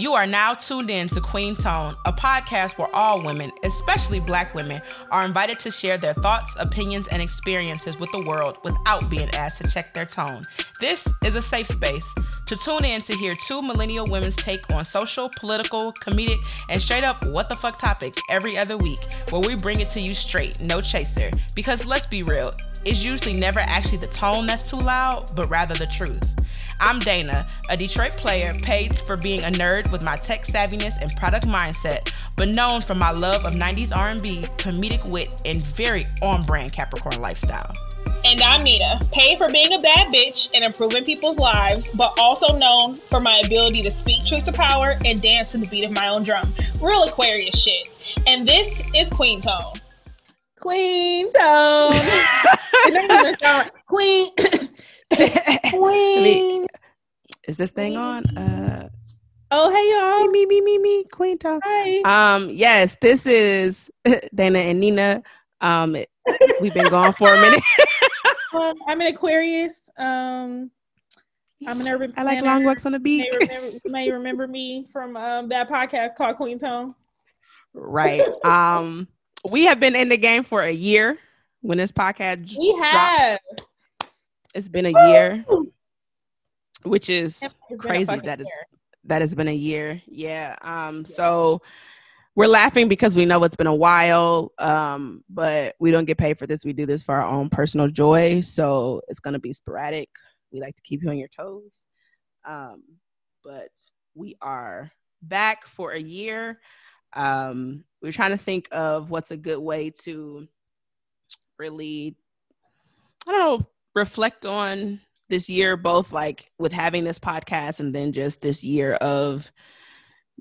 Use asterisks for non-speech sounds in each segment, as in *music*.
You are now tuned in to Queen Tone, a podcast where all women, especially black women, are invited to share their thoughts, opinions, and experiences with the world without being asked to check their tone. This is a safe space to tune in to hear two millennial women's take on social, political, comedic, and straight up what the fuck topics every other week, where we bring it to you straight, no chaser. Because let's be real, it's usually never actually the tone that's too loud, but rather the truth. I'm Dana, a Detroit player paid for being a nerd with my tech savviness and product mindset, but known for my love of 90s R&B, comedic wit, and very on-brand Capricorn lifestyle. And I'm Nita, paid for being a bad bitch and improving people's lives, but also known for my ability to speak truth to power and dance to the beat of my own drum. Real Aquarius shit. And this is Queen Tone. Queen Tone. *laughs* Queen. *laughs* Queen. Is this thing on? Uh, oh, hey y'all. Me, me, me, me, Queen Tone. Hi. Um, yes, this is *laughs* Dana and Nina. Um, we've been gone for a minute. *laughs* *laughs* um, I'm an Aquarius. Um, I'm an urban. I like long walks on the beach. You may remember, you may remember me from um, that podcast called Queen Tone. Right. Um, we have been in the game for a year when this podcast we have. Drops. It's been a year, which is crazy. That is year. that has been a year. Yeah. Um. So we're laughing because we know it's been a while. Um. But we don't get paid for this. We do this for our own personal joy. So it's gonna be sporadic. We like to keep you on your toes. Um. But we are back for a year. Um. We're trying to think of what's a good way to really I don't know, reflect on this year, both like with having this podcast and then just this year of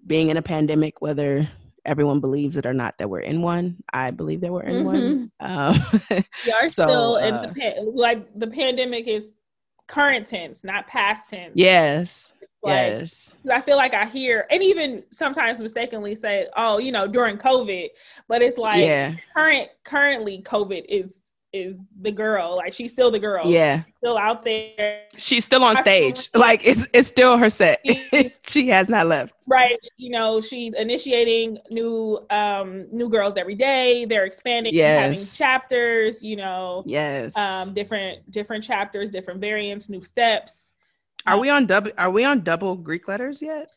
being in a pandemic, whether everyone believes it or not that we're in one. I believe that we're in mm-hmm. one. Um, *laughs* we are *laughs* so, still in uh, the pan- like the pandemic is current tense, not past tense. Yes. Like, yes. I feel like I hear and even sometimes mistakenly say, oh, you know, during COVID, but it's like yeah. current currently COVID is is the girl. Like she's still the girl. Yeah. She's still out there. She's still on stage. like it's it's still her set. she *laughs* has not left. Right. You know, she's initiating new um new girls every day. They're expanding yes. having chapters, you know. Yes. Um different different chapters, different variants, new steps. Are we on double are we on double Greek letters yet?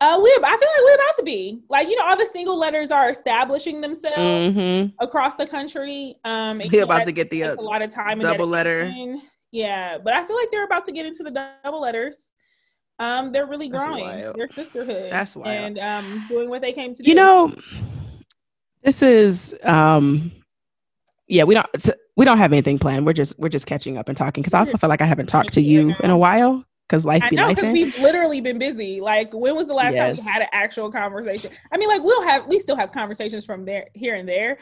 Uh, we I feel like we're about to be like you know all the single letters are establishing themselves mm-hmm. across the country. Um, we're about to get the uh, a lot of time double letter. Yeah, but I feel like they're about to get into the double letters. Um, they're really growing their sisterhood. That's why and um doing what they came to do. You know, this is um, yeah, we don't we don't have anything planned. We're just we're just catching up and talking because I also feel like I haven't talked to you in a while because life be life. We've literally been busy. Like, when was the last yes. time we had an actual conversation? I mean, like we'll have we still have conversations from there here and there,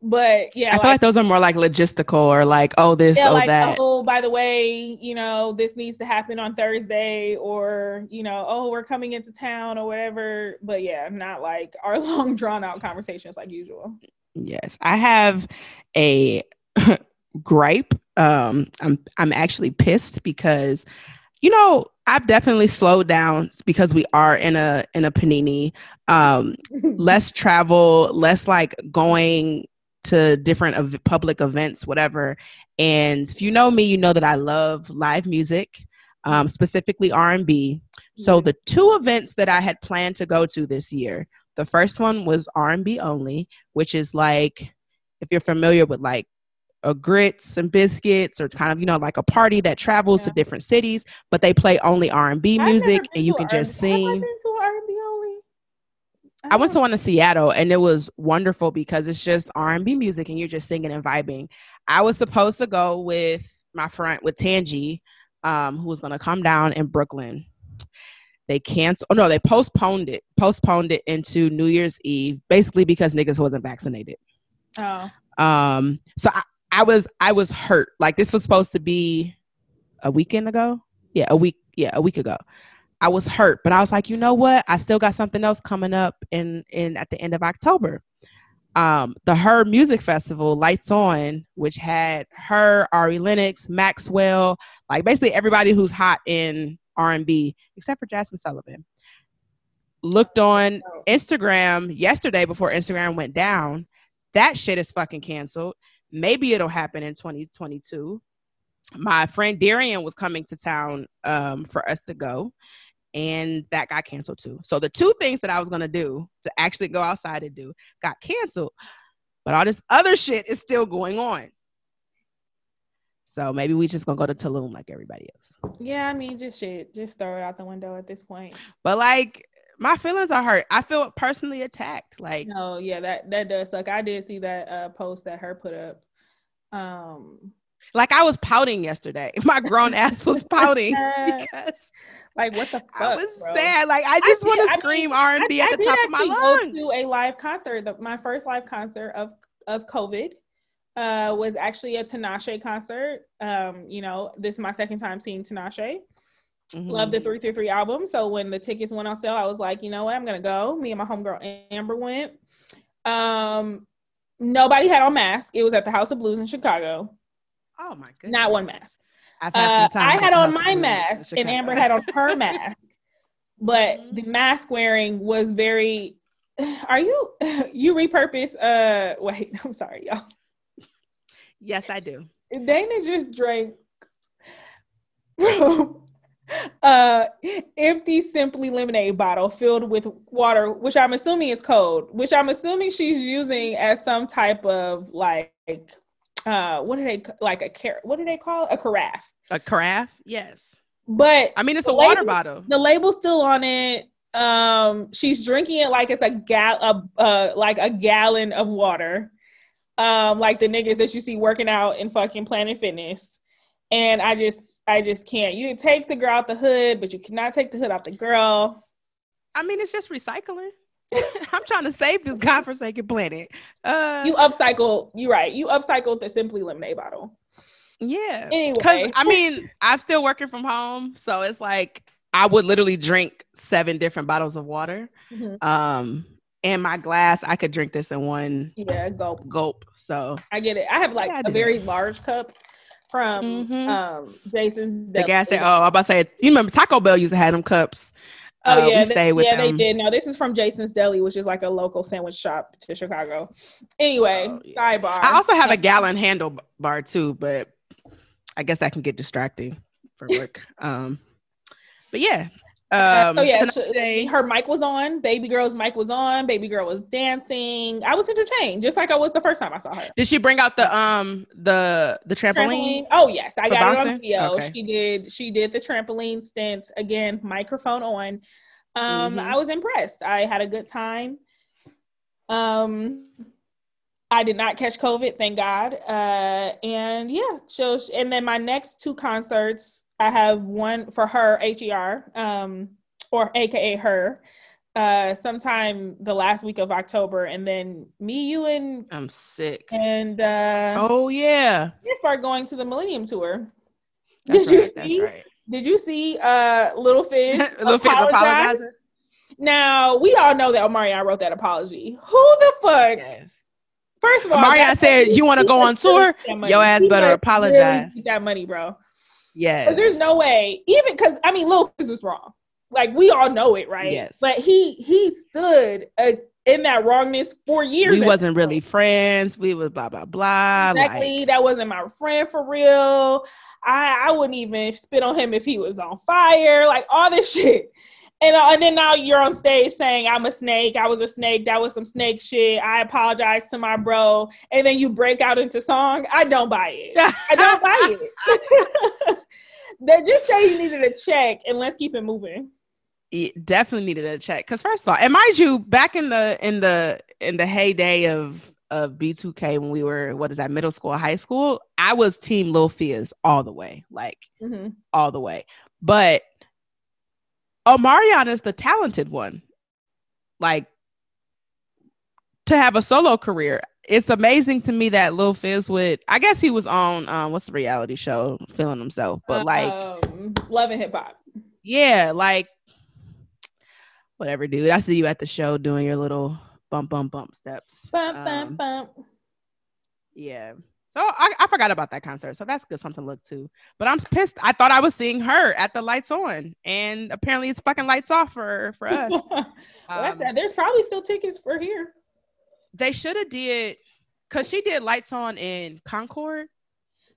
but yeah, I like, feel like those are more like logistical or like oh this yeah, oh like, that. Oh, by the way, you know this needs to happen on Thursday, or you know oh we're coming into town or whatever. But yeah, not like our *laughs* long drawn out conversations like usual. Yes, I have a *laughs* gripe. Um, I'm I'm actually pissed because you know, I've definitely slowed down because we are in a in a panini. Um, *laughs* less travel, less like going to different of public events, whatever. And if you know me, you know that I love live music, um, specifically R and B. So the two events that I had planned to go to this year, the first one was R and B only, which is like if you're familiar with like a grits and biscuits or kind of you know like a party that travels yeah. to different cities but they play only r&b music and you can R&B. just sing I, I went to one in Seattle and it was wonderful because it's just R&B music and you're just singing and vibing. I was supposed to go with my friend with Tangi, um, who was going to come down in Brooklyn. They canceled. Oh no, they postponed it. Postponed it into New Year's Eve, basically because niggas wasn't vaccinated. Oh. Um. So I, I was I was hurt. Like this was supposed to be a weekend ago. Yeah, a week. Yeah, a week ago. I was hurt, but I was like, you know what? I still got something else coming up in in at the end of October. Um, the Her Music Festival, Lights On, which had her, Ari Lennox, Maxwell, like basically everybody who's hot in R and B, except for Jazmine Sullivan. looked on Instagram yesterday before Instagram went down. That shit is fucking canceled. Maybe it'll happen in 2022. My friend Darian was coming to town um, for us to go, and that got canceled too. So the two things that I was gonna do to actually go outside and do got canceled, but all this other shit is still going on. So maybe we just gonna go to Tulum like everybody else. Yeah, I mean, just shit, just throw it out the window at this point. But like, my feelings are hurt. I feel personally attacked. Like, no, yeah, that that does suck. I did see that uh, post that her put up. Um, like I was pouting yesterday. *laughs* My grown *laughs* ass was pouting *laughs* because, like, what the fuck? I was bro? sad. Like, I just want to scream R and B at the top of my lungs. Go to a live concert. The, my first live concert of of COVID uh, was actually a Tinashe concert. Um, you know, this is my second time seeing Tinashe. Mm-hmm. Love the 333 album. So when the tickets went on sale, I was like, you know what, I'm gonna go. Me and my homegirl Amber went. Um, nobody had on mask. It was at the House of Blues in Chicago. Oh my goodness. Not one mask. I've had uh, I had on my mask and Amber had on her *laughs* mask. But mm-hmm. the mask wearing was very *sighs* are you *sighs* you repurpose uh wait, *laughs* I'm sorry, y'all. Yes, I do. Dana just drank *laughs* uh empty simply lemonade bottle filled with water which i'm assuming is cold which i'm assuming she's using as some type of like uh what do they like a car what do they call it? a carafe. A carafe? Yes. But i mean it's a label, water bottle. the label's still on it. Um she's drinking it like it's a gal a, uh like a gallon of water. Um like the niggas that you see working out in fucking planet fitness and i just i just can't you take the girl out the hood but you cannot take the hood off the girl i mean it's just recycling *laughs* I'm trying to save this godforsaken planet. Uh, you upcycle. You're right. You upcycled the Simply Lemonade bottle. Yeah. Anyway, I mean, I'm still working from home, so it's like I would literally drink seven different bottles of water. Mm-hmm. Um, and my glass, I could drink this in one. Yeah, gulp. Gulp. So I get it. I have like yeah, a very large cup from mm-hmm. um Jason's. The gas. Oh, I'm about to say, you remember Taco Bell used to have them cups. Oh uh, yeah, stay with yeah, them. they did. No, this is from Jason's Deli, which is like a local sandwich shop to Chicago. Anyway, oh, yeah. sidebar. I also have a gallon handle bar too, but I guess that can get distracting for work. *laughs* um, but yeah. Um, oh yeah, today, her mic was on. Baby girl's mic was on. Baby girl was dancing. I was entertained, just like I was the first time I saw her. Did she bring out the um the the trampoline? trampoline? Oh yes, I got it on video. Okay. She did. She did the trampoline stint again, microphone on. Um, mm-hmm. I was impressed. I had a good time. Um, I did not catch COVID, thank God. Uh, and yeah, so and then my next two concerts I have one for her, HER, um, or AKA her, uh, sometime the last week of October, and then me, you, and I'm sick. And uh, oh yeah, we start going to the Millennium Tour. That's did right, you see? Right. Did you see uh, Lil Fizz? *laughs* Lil Fizz apologizing. Now we all know that Omarion wrote that apology. Who the fuck? Yes. First of all, Omarion said, "You want to go on tour? Your ass better apologize." Really that money, bro. Yes. There's no way, even because I mean, Lil Fizz was wrong. Like we all know it, right? Yes. But he he stood uh, in that wrongness for years. We wasn't really friends. We was blah blah blah. Exactly. Like, that wasn't my friend for real. I I wouldn't even spit on him if he was on fire. Like all this *laughs* shit. And, uh, and then now you're on stage saying I'm a snake. I was a snake. That was some snake shit. I apologize to my bro. And then you break out into song. I don't buy it. I don't buy it. *laughs* they just say you needed a check and let's keep it moving. It definitely needed a check because first of all, and mind you, back in the in the in the heyday of of B2K when we were what is that middle school, high school, I was team Lil Fizz all the way, like mm-hmm. all the way. But Omarion is the talented one. Like to have a solo career. It's amazing to me that Lil Fizz would I guess he was on um what's the reality show feeling himself, but like um, Love and Hip Hop. Yeah, like whatever, dude. I see you at the show doing your little bump bump bump steps. Bump um, bump bump. Yeah. So I, I forgot about that concert. So that's good something to look to. But I'm pissed. I thought I was seeing her at the lights on, and apparently it's fucking lights off for for us. *laughs* well, um, There's probably still tickets for here. They should have did because she did lights on in Concord.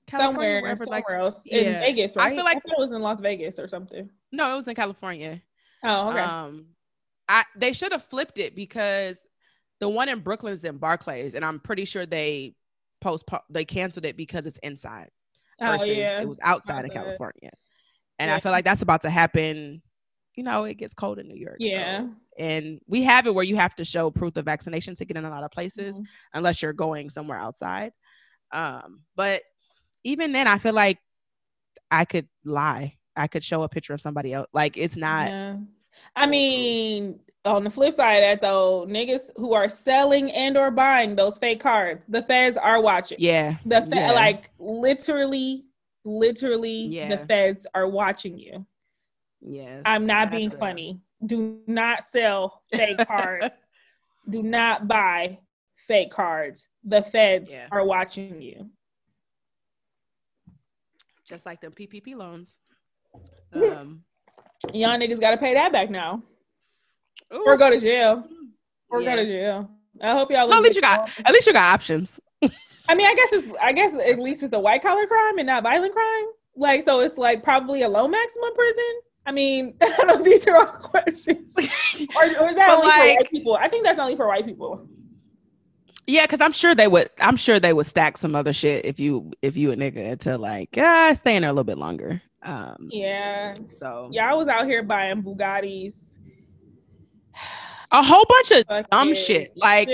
California, somewhere, somewhere like, else in. Vegas, right? I feel like I it was in Las Vegas or something. No, it was in California. Oh, okay. Um, I they should have flipped it because the one in Brooklyn's in Barclays, and I'm pretty sure they post they canceled it because it's inside. Oh yeah, it was outside in California, and yeah. I feel like that's about to happen. You know, it gets cold in New York. Yeah, so. and we have it where you have to show proof of vaccination to get in a lot of places, mm-hmm. unless you're going somewhere outside. Um, but even then, I feel like I could lie. I could show a picture of somebody else. Like it's not. Yeah. I mean, on the flip side of that though, niggas who are selling and or buying those fake cards, the feds are watching. Yeah. The fe- yeah. like literally, literally yeah. the feds are watching you. Yes. I'm not being a... funny. Do not sell fake *laughs* cards. Do not buy fake cards. The feds yeah. are watching you. Just like them PPP loans. *laughs* Um, Y'all niggas got to pay that back now. Ooh. or go to jail, or yeah. go to jail. I hope y'all. So at least you got at least you got options. *laughs* I mean, I guess it's I guess at least it's a white collar crime and not violent crime. Like, so it's like probably a low maximum prison. I mean, *laughs* I don't know if these are all *laughs* questions. or, or is that only like, for white people? I think that's only for white people. Yeah, because I'm sure they would. I'm sure they would stack some other shit if you if you a nigga to like uh, stay in there a little bit longer. Um, yeah. So yeah, I was out here buying Bugattis a whole bunch of Fuck dumb it. shit. Like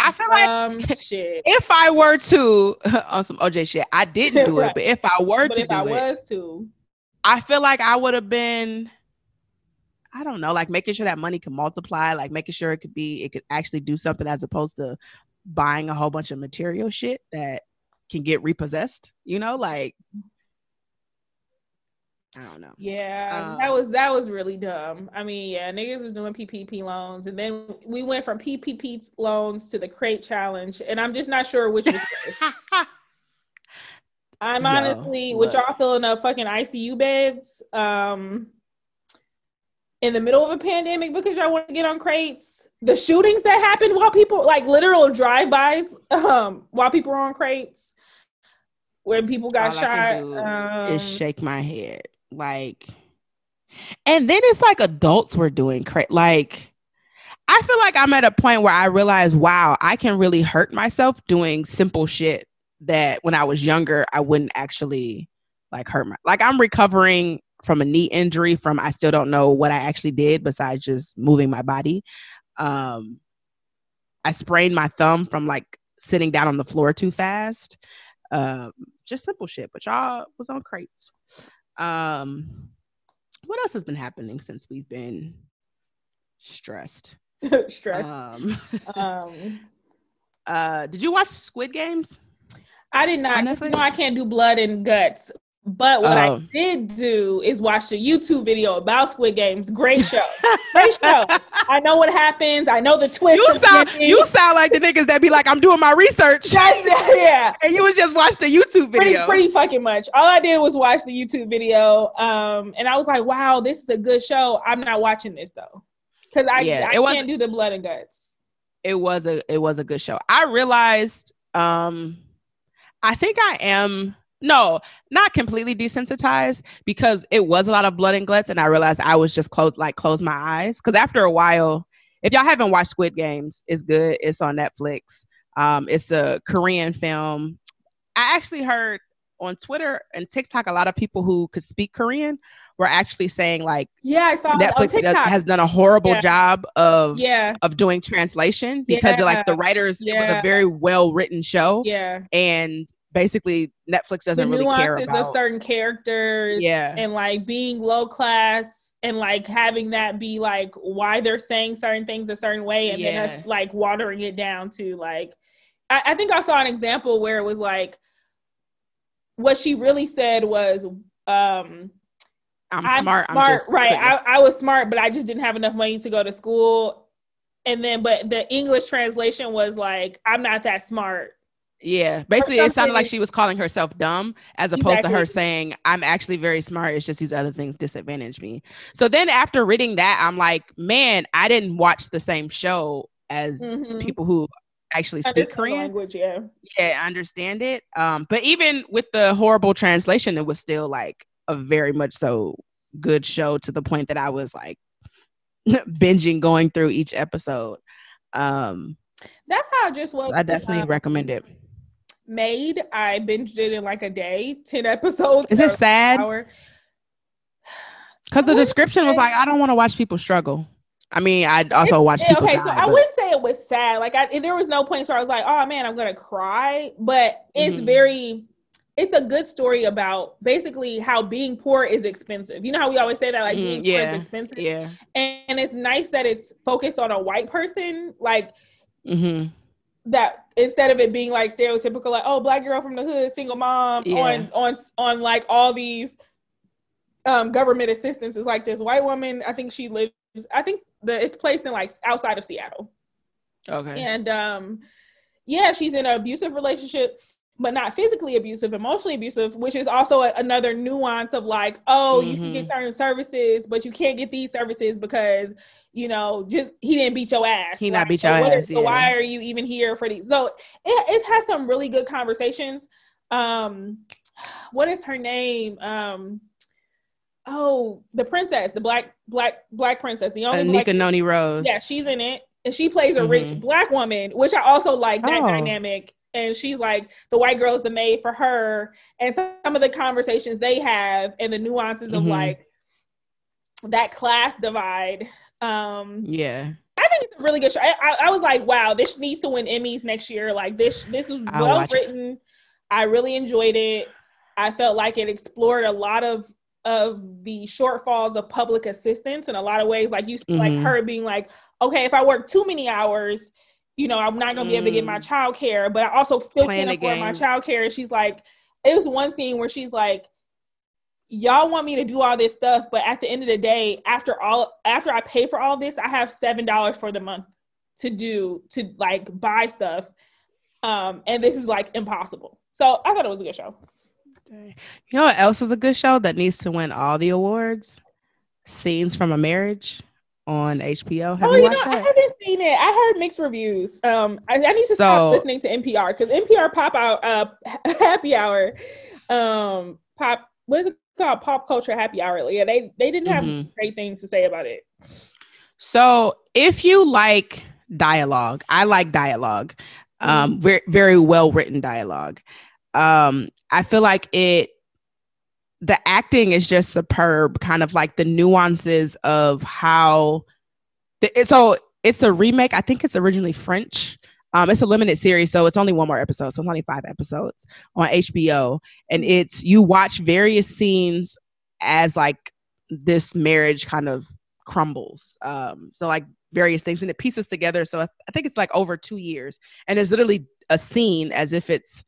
I feel like *laughs* shit. if I were to *laughs* on some OJ shit, I didn't do right. it. But if I were but to do I it, was to, I feel like I would have been. I don't know, like making sure that money can multiply, like making sure it could be, it could actually do something as opposed to buying a whole bunch of material shit that can get repossessed. You know, like I don't know. Yeah, um, that was that was really dumb. I mean, yeah, niggas was doing PPP loans, and then we went from PPP loans to the crate challenge, and I'm just not sure which was. *laughs* I'm honestly, look. with y'all filling up fucking ICU beds, um, in the middle of a pandemic because y'all want to get on crates. The shootings that happened while people like literal drive-bys, um, while people were on crates, when people got All shot. Um, is shake my head. Like, and then it's like adults were doing cra- like. I feel like I'm at a point where I realize, wow, I can really hurt myself doing simple shit that when I was younger I wouldn't actually like hurt my. Like I'm recovering from a knee injury from I still don't know what I actually did besides just moving my body. Um, I sprained my thumb from like sitting down on the floor too fast. Um, just simple shit, but y'all was on crates. Um, what else has been happening since we've been stressed? *laughs* stressed. Um, um, *laughs* uh, did you watch Squid Games? I did not. You know, I can't do blood and guts. But what I oh. did do is watch the YouTube video about Squid Games. Great show. Great *laughs* show. I know what happens. I know the twist. You sound you sound like the niggas that be like, I'm doing my research. *laughs* That's, yeah. And you was just watch the YouTube video. Pretty, pretty fucking much. All I did was watch the YouTube video. Um, and I was like, wow, this is a good show. I'm not watching this though. Because I, yeah, I it can't do the blood and guts. It was a it was a good show. I realized um I think I am no, not completely desensitized because it was a lot of blood and guts, and I realized I was just close, like close my eyes. Because after a while, if y'all haven't watched Squid Games, it's good. It's on Netflix. Um, it's a Korean film. I actually heard on Twitter and TikTok a lot of people who could speak Korean were actually saying like, yeah, I saw Netflix does, has done a horrible yeah. job of yeah of doing translation because yeah. like the writers. Yeah. It was a very well written show. Yeah, and basically Netflix doesn't really care about of certain characters. Yeah. And like being low class and like having that be like why they're saying certain things a certain way and yeah. then it's like watering it down to like I, I think I saw an example where it was like what she really said was um I'm, I'm smart. smart. I'm right. I, I was smart, but I just didn't have enough money to go to school. And then, but the English translation was like, I'm not that smart Yeah, basically, it sounded like she was calling herself dumb as opposed exactly. to her saying, "I'm actually very smart. It's just these other things disadvantage me." So then, after reading that, I'm like, "Man, I didn't watch the same show as mm-hmm. people who actually speak Korean language. Yeah, yeah, understand it. Um, but even with the horrible translation, it was still like a very much so good show to the point that I was like *laughs* binging going through each episode. Um, that's how it just was. I definitely recommend it. Maid, I binged it in like a day, 10 episodes. Is it sad? Because *sighs* the description say, was like, I don't want to watch people struggle. I mean, I also watched people. Okay, die, so I wouldn't say it was sad. Like, I, there was no point where I was like, oh man, I'm going to cry. But it's mm-hmm. very, it's a good story about basically how being poor is expensive. You know how we always say that, like, being mm, yeah, poor is expensive? Yeah. And, and, it's nice that it's focused on a white person. Like, mm-hmm that instead of it being like stereotypical, like oh black girl from the hood, single mom yeah. on on on like all these um government assistance is like this white woman. I think she lives. I think the it's placed in like outside of Seattle. Okay. And um, yeah, she's in an abusive relationship but not physically abusive, emotionally abusive, which is also a, another nuance of like, oh, mm-hmm. you can get mm-hmm. certain services, but you can't get these services because you know, just he didn't beat your ass. He like, not beat your ass. Is, yeah. So why are you even here for these? So it, it has some really good conversations. Um, what is her name? Um, oh, the princess, the black black black princess, the only Anika Noni Rose. Yeah, she's in it, and she plays a mm-hmm. rich black woman, which I also like that oh. dynamic and she's like the white girl's the maid for her and some of the conversations they have and the nuances mm-hmm. of like that class divide um yeah I think it's a really good show. I, I, I, was like, wow, this needs to win Emmys next year. Like this, this is well written. It. I really enjoyed it. I felt like it explored a lot of of the shortfalls of public assistance in a lot of ways. Like you, mm-hmm. like her being like, okay, if I work too many hours, you know, I'm not gonna be able to get my mm. child care, but I also still Playing can't afford my child care. And she's like, it was one scene where she's like, Y'all want me to do all this stuff, but at the end of the day, after all after I pay for all this, I have seven dollars for the month to do to like buy stuff. Um, and this is like impossible. So I thought it was a good show. You know what else is a good show that needs to win all the awards? Scenes from a Marriage on HBO. Have oh, you, you know, that? I haven't seen it. I heard mixed reviews. Um, I, I need to so, stop listening to NPR because NPR pop out uh *laughs* happy hour, um, pop what is it called? Pop culture happy hour. Yeah, they they didn't have mm-hmm. great things to say about it. So if you like dialogue, I like dialogue. Um, mm-hmm. very very well written dialogue. Um, I feel like it the acting is just superb kind of like the nuances of how the, so it's a remake. I think it's originally french. Um, it's a limited series so it's only one more episode so it's only five episodes on hbo and it's you watch various scenes as like this marriage kind of crumbles. Um, so like various things and it pieces together. So I, I think it's like over two years. And it's literally a scene as if it's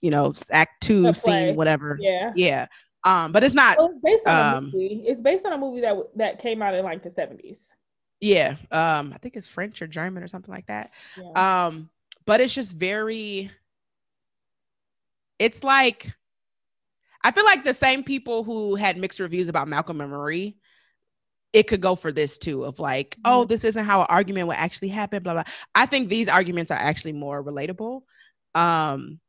you know act two scene whatever. Yeah. Yeah um, but it's not. Well, it's based on um, a movie. It's based on a movie that that came out in like the seventies. Yeah, um, I think it's French or German or something like that. Yeah. Um, but it's just very. It's like, I feel like the same people who had mixed reviews about Malcolm and Marie, it could go for this too. Of like, mm-hmm. oh, this isn't how an argument would actually happen. Blah blah. I think these arguments are actually more relatable. Um,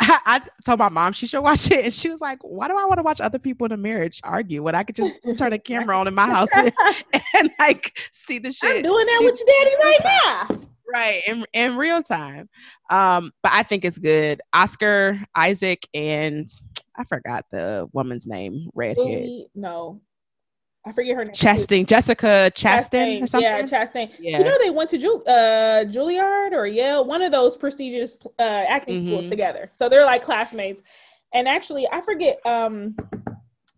I, I, told my mom she should watch it, and she was like, "Why do I want to watch other people in a marriage argue when I could just *laughs* turn a camera on in my house and, *laughs* and like see the shit?" I'm doing that she, with your daddy right now. Right in in real time. Um, but I think it's good. Oscar Isaac and I forgot the woman's name. Redhead. No, I forget her name. Chastain, Jessica Chastain, Chastain, or something. Yeah, Chastain. Yeah. You know they went to Ju- uh, Juilliard or Yale, one of those prestigious uh, acting mm-hmm. schools together. So they're like classmates. And actually, I forget um,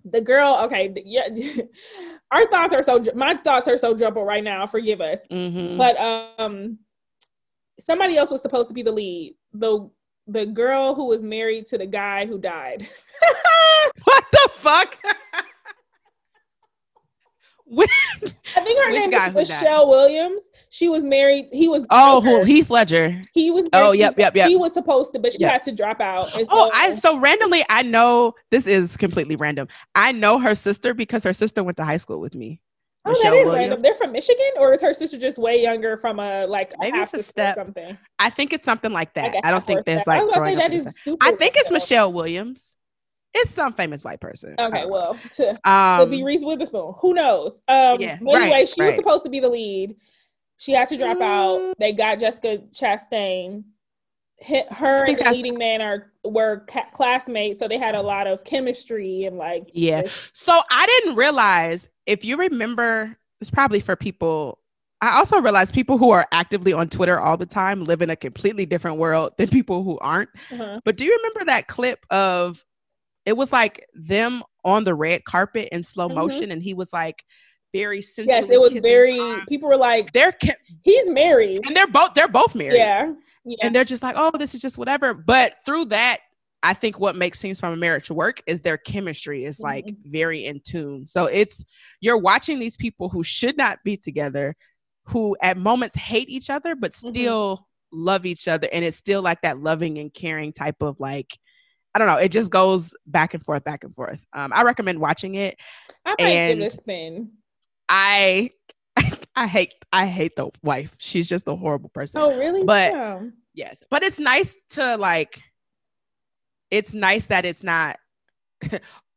the girl. Okay, yeah, *laughs* our thoughts are so my thoughts are so jumbled right now. Forgive us. Mm-hmm. But um, somebody else was supposed to be the lead. The the girl who was married to the guy who died. *laughs* what the fuck? *laughs* I think her name is Michelle Williams. she was married. He was oh, who Heath Ledger. He was. Oh, yep, yep, yep. He was supposed to, but she yep. had to drop out. So, oh, I so randomly I know this is completely random. I know her sister because her sister went to high school with me. Oh, Michelle that is Williams. random. They're from Michigan, or is her sister just way younger from a like maybe a it's a step something? I think it's something like that. Like I don't think there's like. I, that is I think it's Michelle Williams. It's some famous white person. Okay, well, *laughs* to, um, to be Reese Witherspoon, who knows? Um, yeah, anyway, right, she right. was supposed to be the lead. She had to drop mm. out. They got Jessica Chastain. Hit her and the leading man are were ca- classmates, so they had a lot of chemistry and like. Yeah. This. So I didn't realize if you remember, it's probably for people. I also realized people who are actively on Twitter all the time live in a completely different world than people who aren't. Uh-huh. But do you remember that clip of it was like them on the red carpet in slow mm-hmm. motion, and he was like very sensual. Yes, it was very. People were like, "They're he's married," and they're both they're both married. Yeah. yeah, and they're just like, "Oh, this is just whatever." But through that, I think what makes Scenes from a Marriage work is their chemistry is like mm-hmm. very in tune. So it's you're watching these people who should not be together, who at moments hate each other, but mm-hmm. still mm-hmm. love each other. And it's still like that loving and caring type of like, I don't know, it just goes back and forth, back and forth. Um, I recommend watching it. I might and give it a spin. I *laughs* I hate I hate the wife. She's just a horrible person. Oh, really? But yeah. yes. But it's nice to like it's nice that it's not *laughs*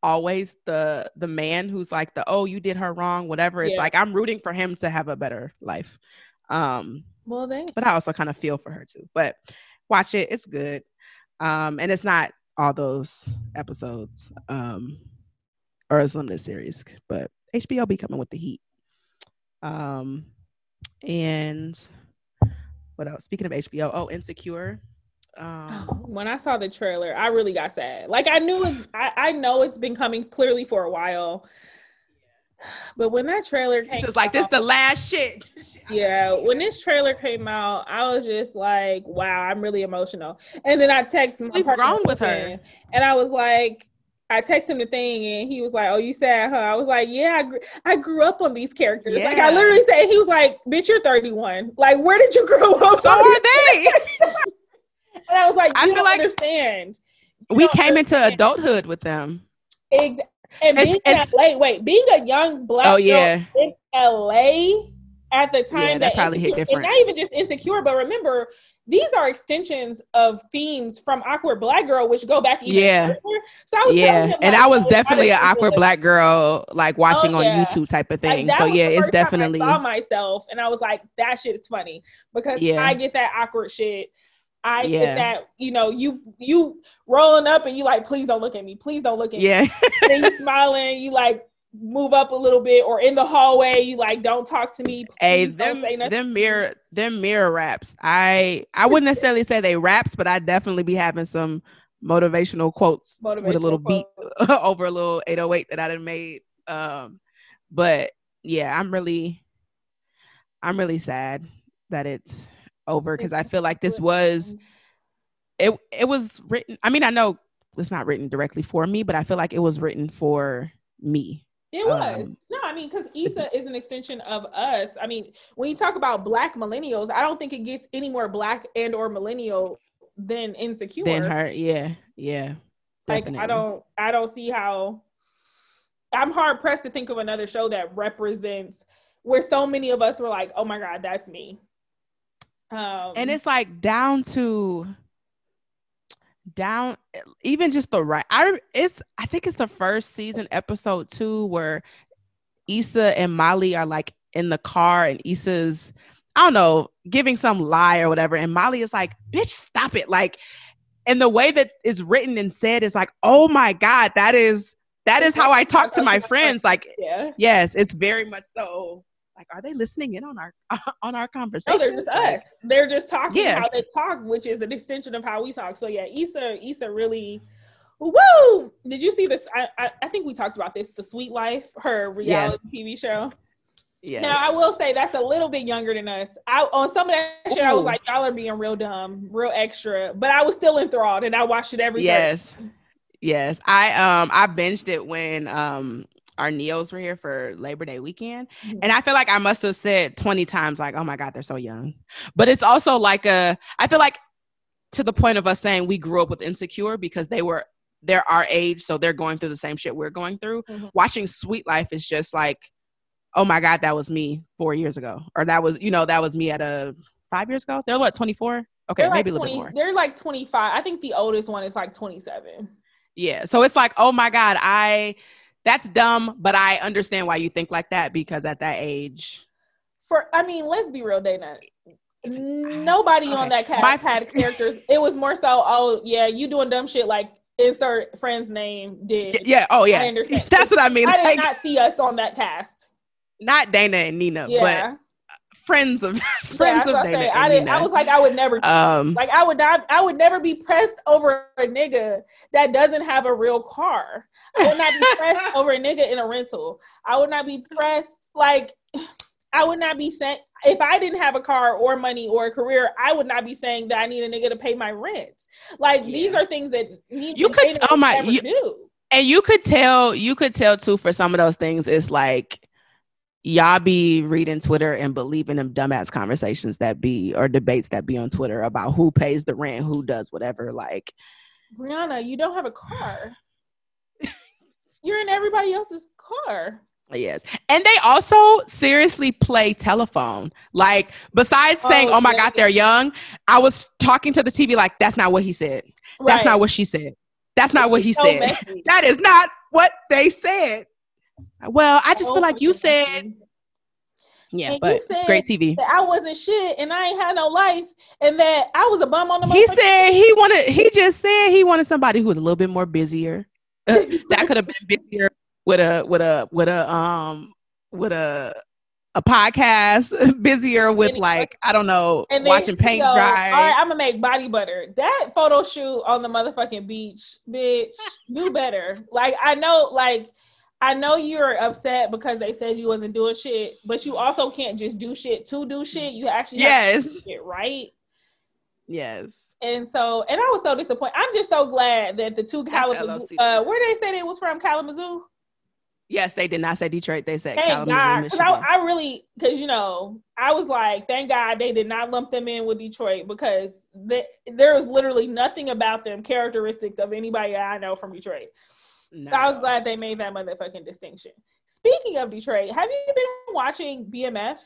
always the the man who's like the oh you did her wrong whatever it's yeah. like i'm rooting for him to have a better life um well then but i also kind of feel for her too but watch it it's good um and it's not all those episodes um or a limited series but hbo be coming with the heat. Um and what else? Speaking of hbo oh insecure. Um, when I saw the trailer, I really got sad. Like I knew it's, I, I know it's been coming clearly for a while, but when that trailer came, it's like this the last shit. yeah, when this trailer came out, I was just like, wow, I'm really emotional. And then I texted my We've grown with her, and I was like. I texted him the thing and he was like, "Oh, you sad, huh?" I was like, "Yeah, I, gr- I grew up on these characters." Yeah. Like I literally said, he was like, "Bitch, you're 31. Like, where did you grow up?" So are they. *laughs* And I was like, I feel like understand. You we came understand. into adulthood with them. Exactly. And being it's, LA, wait, being a young black oh, yeah. in LA at the time yeah, that, that probably hit different. And not even just insecure, but remember, these are extensions of themes from Awkward Black Girl, which go back even yeah. Further. So I was yeah, him, and like, I was definitely an awkward black girl, like oh, watching oh, yeah. on YouTube type of thing. Like, so yeah, it's definitely. I saw myself, and I was like, that shit is funny because yeah. I get that awkward shit. I yeah. get that, you know, you you rolling up and you like, please don't look at me, please don't look at yeah. me. *laughs* then you smiling, you like move up a little bit, or in the hallway, you like, don't talk to me. Hey, them them mirror them mirror raps. I I wouldn't *laughs* necessarily say they raps, but I definitely be having some motivational quotes motivational with a little quote. beat *laughs* over a little 808 that I done made. Um, but yeah, I'm really I'm really sad that it's over because I feel like this was it it was written I mean I know it's not written directly for me but I feel like it was written for me. It was. Um, no, I mean cuz Issa is an extension of us. I mean, when you talk about black millennials, I don't think it gets any more black and or millennial than insecure. Than her. Yeah. Yeah. Definitely. Like I don't I don't see how I'm hard pressed to think of another show that represents where so many of us were like, "Oh my god, that's me." Um, and it's like down to down even just the right I it's I think it's the first season episode two where Issa and Molly are like in the car and Issa's I don't know giving some lie or whatever. And Molly is like bitch stop it. Like and the way that is written and said is like oh my god that is that is how I talk to my friends. Like yeah. yes it's very much so like are they listening in on our *laughs* on our conversation? No, they're just us. They're just talking yeah. how they talk, which is an extension of how we talk. So yeah, Issa Issa really woo. Did you see this? I, I, I think we talked about this. The Sweet Life, her reality yes. TV show. Yes. Now I will say that's a little bit younger than us. I on some of that Ooh. shit, I was like, y'all are being real dumb, real extra. But I was still enthralled, and I watched it every. Yes, yes. I um I binged it when um our neos were here for Labor Day weekend. Mm-hmm. And I feel like I must have said 20 times, like, oh my God, they're so young. But it's also like a, I feel like to the point of us saying we grew up with insecure because they were they're our age, so they're going through the same shit we're going through. Mm-hmm. Watching Sweet Life is just like, oh my God, that was me four years ago. Or that was, you know, that was me at a five years ago. They're what, 24? Okay, maybe like 20, a little bit more. They're like 25. I think the oldest one is like 27. Yeah. So it's like, oh my God, I that's dumb, but I understand why you think like that because at that age. For I mean, let's be real, Dana. Nobody okay. on that cast my, had characters. It was more so, oh yeah, you doing dumb shit like insert friend's name did. Yeah. Oh yeah. I understand. *laughs* That's what I mean. I did like, not see us on that cast. Not Dana and Nina, yeah. but friends of *laughs* friends yeah, of Dana. I didn't, I was like, I would never. Um, like I would not. I would never be pressed over a nigga that doesn't have a real car. I would not be *laughs* pressed over a nigga in a rental. I would not be pressed like. I would not be saying if I didn't have a car or money or a career, I would not be saying that I need a nigga to pay my rent. Like yeah. these are things that you could. Oh my, you, do. and you could tell. You could tell too for some of those things. It's like y'all be reading Twitter and believing them dumbass conversations that be or debates that be on Twitter about who pays the rent, who does whatever. Like, Brianna, you don't have a car. *laughs* You're in everybody else's car. Yes. And they also seriously play telephone. Like, besides oh, saying, oh, oh my yeah, God, they're young, I was talking to the TV like, that's not what he said. Right. That's not what she said. That's not what he so said. Messy. That is not what they said. Well, I just oh, feel like you said. Yeah, and but it's great TV. I wasn't shit and I ain't had no life and that I was a bum on the He said he wanted he just said he wanted somebody who was a little bit more busier. that could have been busier with a with a with a um with a a podcast, *laughs* busier with like I don't know, and watching paint you know, dry. All right, I'm gonna make body butter. That photo shoot on the motherfucking beach, bitch, do better. Like I know, like I know you're upset because they said you wasn't doing shit, but you also can't just do shit to do shit. You actually yes, it right. Yes. And so, and I was so disappointed. I'm just so glad that the two Kalamazoo, uh, where they said it was from Kalamazoo. Yes, they did not say Detroit. They said thank God, I, I, really, because you know, I was like, thank God they did not lump them in with Detroit because they, there was literally nothing about them characteristics of anybody I know from Detroit. No. So I was glad they made that motherfucking distinction. Speaking of Detroit, have you been watching BMF?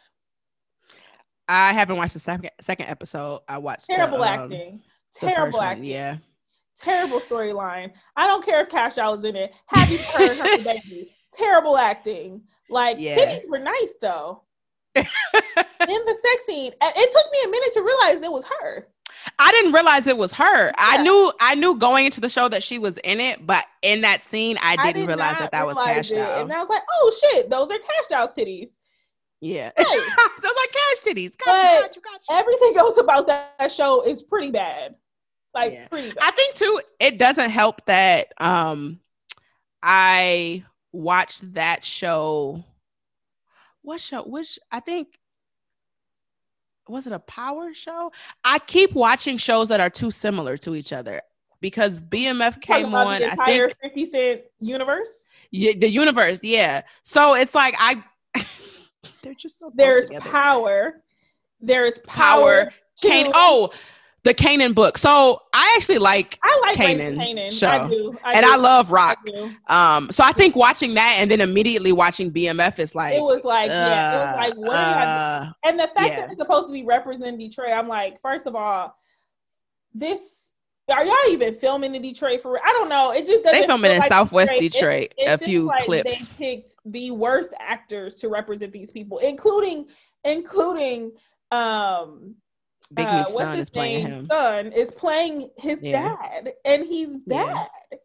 I haven't watched the second second episode. I watched terrible the, um, acting. Terrible acting. One, yeah. Terrible storyline. I don't care if Kash Doll is in it. Heard her *laughs* baby? terrible acting. Like yeah. titties were nice though. *laughs* in the sex scene, it took me a minute to realize it was her. I didn't realize it was her. Yeah. I knew I knew going into the show that she was in it, but in that scene, I didn't I did realize that that was Kash Doll. And I was like, oh shit, those are Kash Doll's titties. Yeah, *laughs* those are Kash titties. Got you, got you, got you. Everything else about that show is pretty bad. Like yeah. pretty bad. I think too, it doesn't help that um I watched that show. What show? Which I think was it a power show? I keep watching shows that are too similar to each other because BMF came on. I think Fifty Cent universe. Yeah, the universe. Yeah. So it's like I. *laughs* they're just so. There's power. There's power. power. Kane. Oh, the Kanan book. So I actually like, I like Kanan. show, I do. I and do. I love rock. I um, so I think watching that and then immediately watching BMF is like it was like uh, yeah, it was like what? Uh, and the fact yeah. that it's supposed to be representing Detroit, I'm like, first of all, this. Are y'all even filming in Detroit for? I don't know. It just doesn't. They filming in like Southwest Detroit. Detroit it, a few like clips. They picked the worst actors to represent these people, including including um Big uh, son is playing name? him. Son is playing his yeah. dad, and he's bad. Yeah.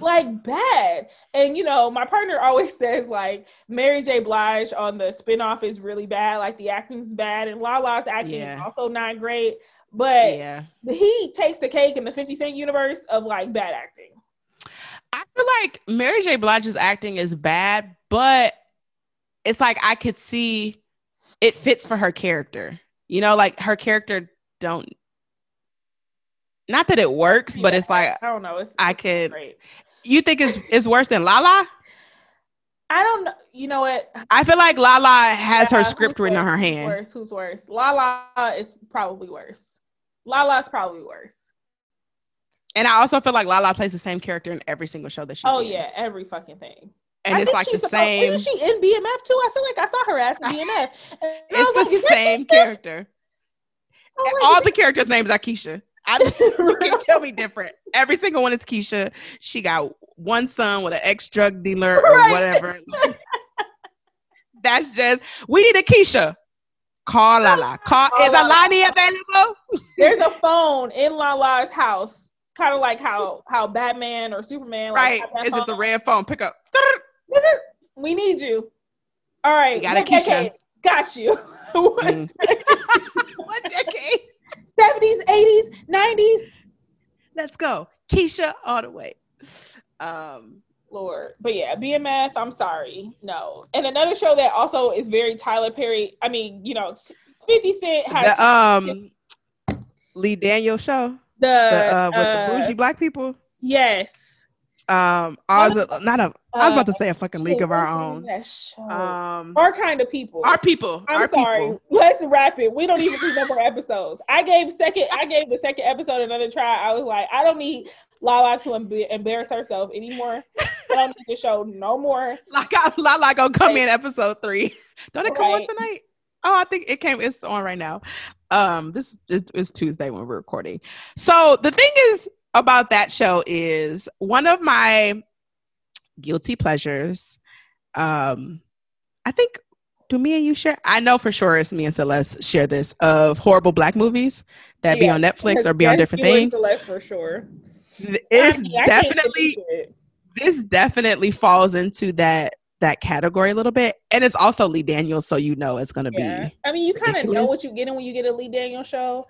like bad. And you know, my partner always *laughs* says like Mary J. Blige on the spinoff is really bad, like the acting's bad, and Lala's acting yeah. is also not great. But yeah, he takes the cake in the 50 Cent universe of like bad acting. I feel like Mary J. Blige's acting is bad, but it's like I could see it fits for her character. You know, like her character don't not that it works, yeah, but it's like I don't know. It's, I could. Great. You think it's it's worse than Lala? I don't know. You know what? I feel like Lala has yeah, her script written on her hand. Who's worse? Who's worse? Lala is probably worse. Lala's probably worse. And I also feel like Lala plays the same character in every single show that she's oh, in. yeah, every fucking thing. And I it's like the supposed, same. Isn't she in BMF too? I feel like I saw her ass in BMF. it's the like, same character. Like, All the characters' names are Keisha. I *laughs* you can tell me different. Every single one is Keisha. She got one son with an ex drug dealer or right. whatever. That's just we need a Keisha. Call Lala. Call is Alani available? There's a phone in Lala's house, kind of like how how Batman or Superman. Right. Like, it's just a red phone. Pick up. We need you. All right. got a Keisha. Got you. *laughs* mm. *laughs* what decade? 70s, 80s, 90s. Let's go. Keisha all the way. Um, Lord. But yeah, BMF, I'm sorry. No. And another show that also is very Tyler Perry. I mean, you know, 50 Cent has the um Lee Daniel show. The, the uh, with uh, the bougie black people. Yes. Um, I was a, not a. I was about to say a fucking league of our own. Um, our kind of people. Our people. I'm our sorry. People. Let's wrap it. We don't even *laughs* need no more episodes. I gave second. I gave the second episode another try. I was like, I don't need Lala to embarrass herself anymore. I don't need to show no more. Like Lala gonna come in episode three. *laughs* Don't it right. come on tonight? Oh, I think it came. It's on right now. Um, this is, is Tuesday when we're recording. So the thing is, about that show is one of my guilty pleasures. Um, I think do me and you share? I know for sure it's me and Celeste share this of horrible black movies that yeah, be on Netflix or be on different things. Celeste for sure. It's I mean, definitely it. this definitely falls into that that category a little bit, and it's also Lee Daniels, so you know it's gonna yeah. be. I mean, you kind of know what you're getting when you get a Lee Daniels show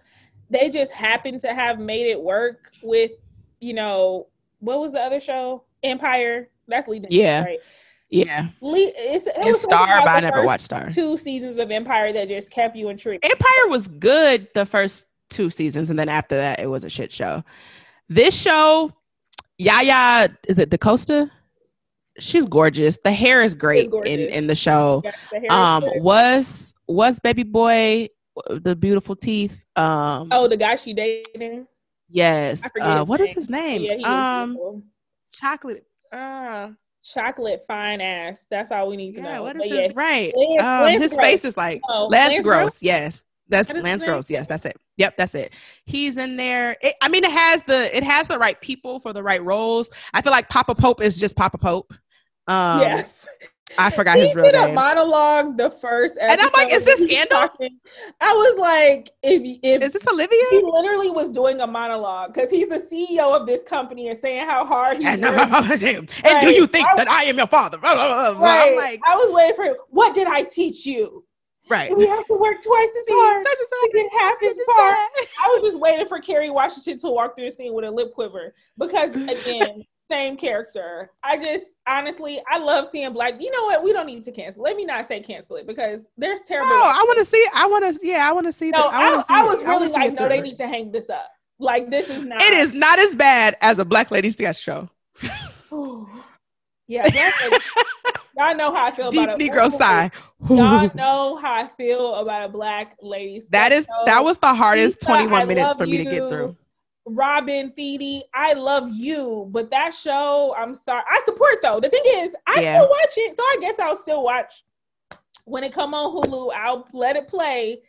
they just happen to have made it work with, you know, what was the other show? Empire. That's leading. Yeah. Right. Yeah. Le- it's, it and Star, but I never watched Star. Two seasons of Empire that just kept you intrigued. Empire was good the first two seasons, and then after that, it was a shit show. This show, Yaya, is it DaCosta? She's gorgeous. The hair is great in in the show. Yes, the um, was was baby boy the beautiful teeth. Um, oh, the guy she dating. Yes. Uh, what name. is his name? Yeah, um, chocolate. Uh, chocolate fine ass. That's all we need to yeah, know. What is but his yeah, right? Lance, um, Lance his Gross. face is like oh, Lance, Lance Gross. Gross. Yes. That's Lance Gross. Yes, that's it. Yep, that's it. He's in there. It, I mean, it has the it has the right people for the right roles. I feel like Papa Pope is just Papa Pope. Um, yes, I *laughs* forgot he his real did name. a monologue the first and I'm like, is this scandal? Talking. I was like, if if is this Olivia? He literally was doing a monologue because he's the CEO of this company and saying how hard he's. *laughs* And, and right. do you think I, that I am your father? Right. I'm like, I was waiting for what did I teach you? Right. We have to work twice as hard to get half as far. I was just waiting for Kerry Washington to walk through the scene with a lip quiver because *laughs* again, same character. I just honestly, I love seeing black. You know what? We don't need to cancel. Let me not say cancel it because there's terrible. Oh, I want to see. I want to. Yeah, I want to see. No, the, I, I, I was really like, no, they need to hang this up. Like this is not. It is not as bad as a Black Lady sketch show. *sighs* yeah, y'all know how I feel Deep about a Negro sigh. y'all *laughs* know how I feel about a Black Lady. That is show. that was the hardest Lisa, 21 minutes for me to get through. Robin Thede, I love you, but that show, I'm sorry. I support though. The thing is, I yeah. still watch it, so I guess I'll still watch when it come on Hulu. I'll let it play.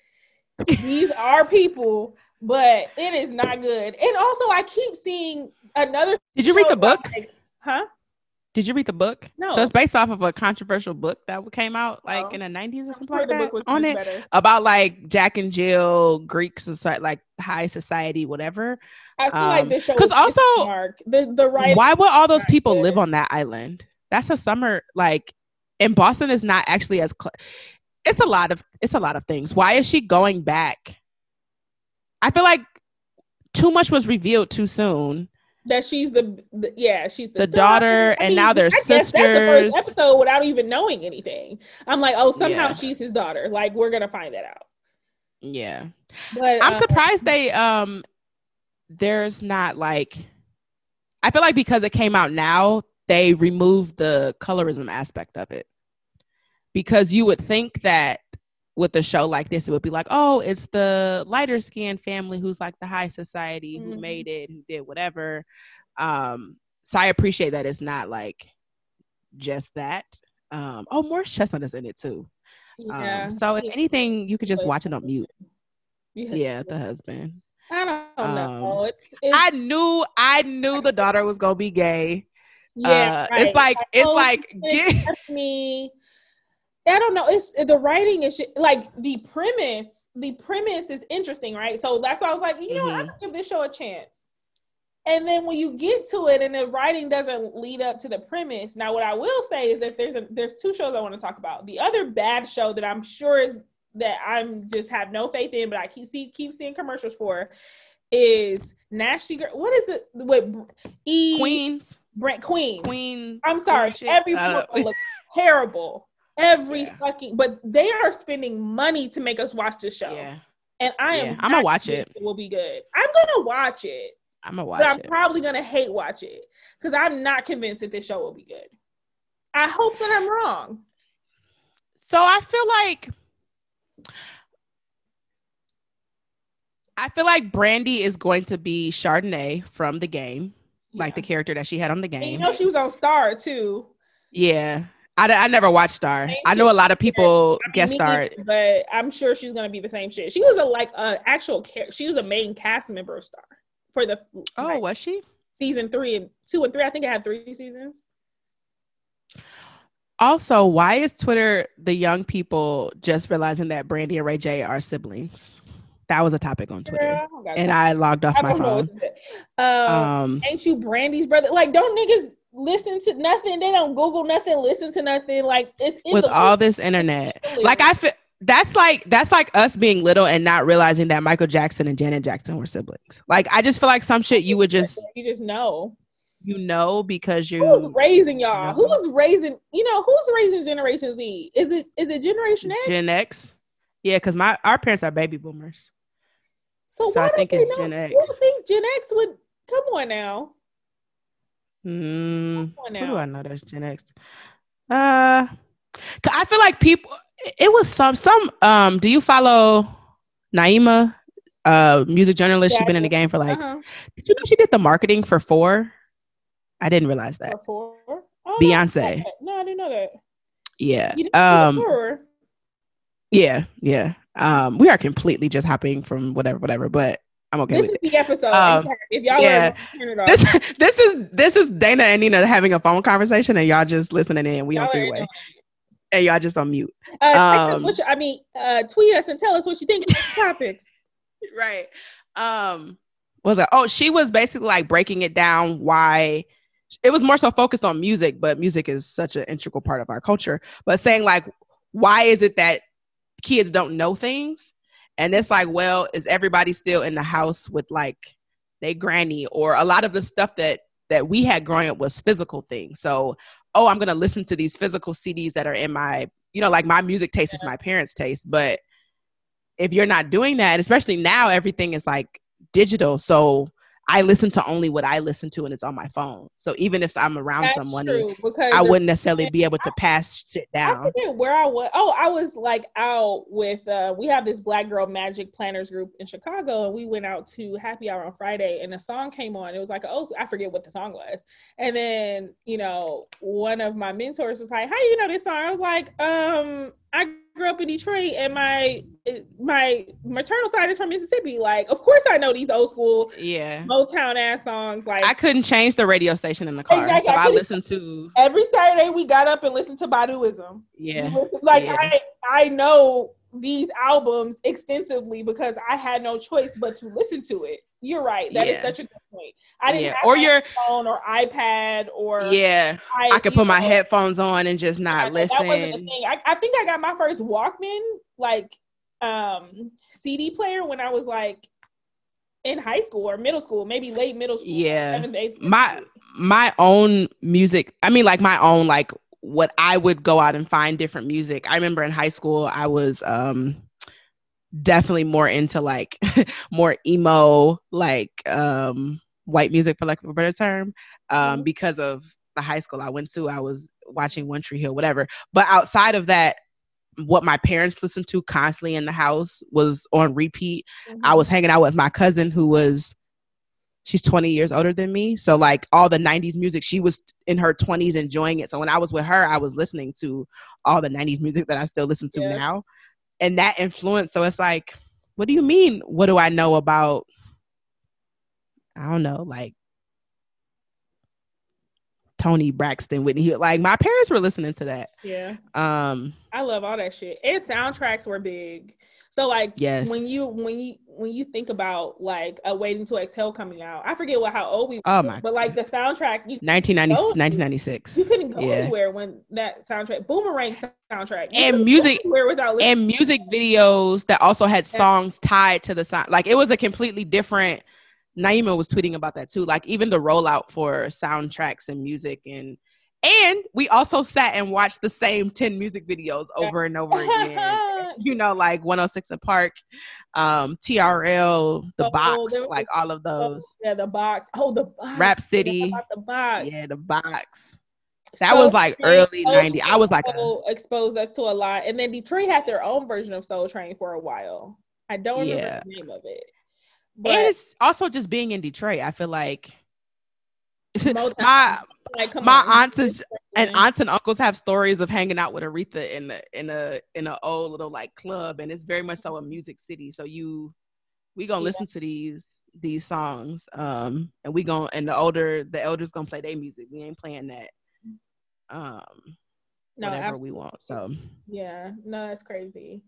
These are people, but it is not good. And also, I keep seeing another. Did you read the book? Like, huh? Did you read the book? No. So it's based off of a controversial book that came out like oh. in the nineties or something like that. on it better. about like Jack and Jill, Greek society, like high society, whatever. I feel um, like this show because also Mark the the right. Why would all those people live on that island? That's a summer like in Boston is not actually as. Cl- it's a lot of it's a lot of things. Why is she going back? I feel like too much was revealed too soon that she's the, the yeah she's the, the daughter, daughter. and mean, now they're sisters. The first episode without even knowing anything. I'm like, oh, somehow yeah. she's his daughter. Like we're gonna find that out. Yeah, but I'm uh, surprised they um. There's not like, I feel like because it came out now, they removed the colorism aspect of it because you would think that with a show like this, it would be like, oh, it's the lighter skinned family who's like the high society who mm-hmm. made it, who did whatever. Um, so I appreciate that it's not like just that. Um, oh, Morris Chestnut is in it too. Yeah. Um, so if anything, you could just watch it on mute. Yeah, the husband. I don't know. Um, it's, it's, I knew I knew the daughter was gonna be gay. Yeah, uh, right. it's like it's like *laughs* get me. I don't know. It's the writing is like the premise. The premise is interesting, right? So that's why I was like, you know, mm-hmm. I'm gonna give this show a chance. And then when you get to it, and the writing doesn't lead up to the premise. Now, what I will say is that there's a, there's two shows I want to talk about. The other bad show that I'm sure is that I'm just have no faith in, but I keep see keep seeing commercials for is Nasty Girl. What is it? What E Queens? Brent Queens. Queen. I'm sorry. Every looks terrible. Every yeah. fucking. But they are spending money to make us watch the show. Yeah. And I am. Yeah, I'm gonna watch it. It will be good. I'm gonna watch it. I'm gonna watch but I'm it. probably gonna hate watch it because I'm not convinced that this show will be good. I hope that I'm wrong. So I feel like I feel like Brandy is going to be Chardonnay from the game, yeah. like the character that she had on the game. And you know, she was on Star too. Yeah. I, I never watched Star. I know a lot of people I mean, guest starred, but I'm sure she's gonna be the same shit. She was a like a actual character. She was a main cast member of Star for the. Oh, like, was she? Season three and two and three. I think it had three seasons. Also, why is Twitter the young people just realizing that Brandy and Ray J are siblings? That was a topic on Twitter, yeah, and I logged off I my phone. Um, um, ain't you Brandy's brother? Like, don't niggas listen to nothing? They don't Google nothing, listen to nothing. Like, it's with all this internet. Like, I feel that's like that's like us being little and not realizing that Michael Jackson and Janet Jackson were siblings. Like, I just feel like some shit you would just you just know you know because you who's raising y'all you know? who's raising you know who's raising generation z is it is it generation x gen x yeah because my our parents are baby boomers so, so i think it's gen x you think gen x would come on now mm, who do i know that's gen x uh i feel like people it was some some um do you follow naima uh music journalist yeah, she's been in the game for like uh-huh. did you know she did the marketing for four I didn't realize that. Oh, Beyonce. No, I didn't know that. Yeah. Um. Yeah, yeah. Um, we are completely just hopping from whatever, whatever, but I'm okay. This is it. the episode. Um, if y'all yeah, this *laughs* this is this is Dana and Nina having a phone conversation, and y'all just listening in. We y'all on three way, and y'all just on mute. Uh, um, you, I mean, uh, tweet us and tell us what you think about topics. *laughs* right. Um, was it? Oh, she was basically like breaking it down why it was more so focused on music, but music is such an integral part of our culture. But saying like, why is it that kids don't know things? And it's like, well, is everybody still in the house with like they granny or a lot of the stuff that that we had growing up was physical things. So, oh, I'm gonna listen to these physical CDs that are in my, you know, like my music taste is my parents' taste. But if you're not doing that, especially now, everything is like digital. So I listen to only what I listen to and it's on my phone. So even if I'm around That's someone, I wouldn't necessarily be able to pass shit down. I where I was. Oh, I was like out with, uh, we have this Black Girl Magic Planners group in Chicago, and we went out to happy hour on Friday, and a song came on. It was like, oh, I forget what the song was. And then, you know, one of my mentors was like, how do you know this song? I was like, um, I grew up in Detroit and my my maternal side is from Mississippi. Like, of course I know these old school yeah Motown ass songs. Like I couldn't change the radio station in the car. Exactly. So I, I listened to every Saturday we got up and listened to Baduism. Yeah. Like yeah. I I know these albums extensively because I had no choice but to listen to it. You're right. That yeah. is such a good point. I didn't yeah. or your phone or iPad or yeah. I, I could put know, my headphones on and just not listen. That wasn't thing. I, I think I got my first Walkman like um CD player when I was like in high school or middle school, maybe late middle school. Yeah. Seventh, my my own music. I mean, like my own like what I would go out and find different music. I remember in high school, I was um definitely more into like *laughs* more emo, like um white music for lack of a better term, um, mm-hmm. because of the high school I went to, I was watching One Tree Hill, whatever. But outside of that, what my parents listened to constantly in the house was on repeat. Mm-hmm. I was hanging out with my cousin who was she's 20 years older than me. So like all the 90s music, she was in her 20s enjoying it. So when I was with her, I was listening to all the 90s music that I still listen to yeah. now. And that influence. So it's like, what do you mean? What do I know about I don't know, like Toni Braxton, Whitney. Like my parents were listening to that. Yeah. Um I love all that shit. And soundtracks were big. So like yes. when you when you when you think about like a waiting to exhale coming out, I forget what how old we oh were, oh my but like the soundtrack you 1990, 1996. You couldn't go yeah. anywhere when that soundtrack boomerang soundtrack and music without and music videos that also had songs tied to the sound like it was a completely different Naima was tweeting about that too. Like even the rollout for soundtracks and music and and we also sat and watched the same 10 music videos over and over again. *laughs* *laughs* you know, like 106 & Park, um, TRL, the oh, box, like all of those. Oh, yeah, the box. Oh, the box. Rap City. The box. Yeah, the box. That was like early 90s. I was like a, exposed us to a lot. And then Detroit had their own version of Soul Train for a while. I don't remember yeah. the name of it. But and it's also just being in Detroit. I feel like my like, my on. aunts and, and aunts and uncles have stories of hanging out with Aretha in a in a in a old little like club, and it's very much so a music city. So you we gonna yeah. listen to these these songs, um, and we gonna and the older the elders gonna play their music. We ain't playing that, um, no, whatever we want. So yeah, no, that's crazy.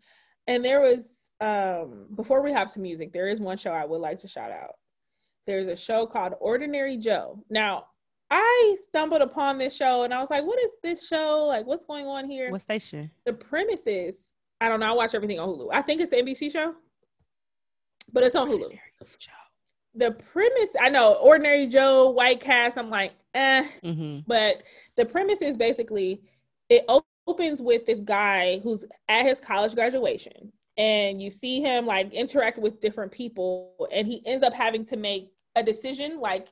And there was um before we hop to music, there is one show I would like to shout out. There's a show called Ordinary Joe. Now, I stumbled upon this show and I was like, what is this show? Like, what's going on here? What station? The premise is, I don't know, I watch everything on Hulu. I think it's an NBC show, but it's on Hulu. The premise, I know, Ordinary Joe, White Cast, I'm like, eh. Mm-hmm. But the premise is basically, it opens with this guy who's at his college graduation and you see him like interact with different people and he ends up having to make a decision like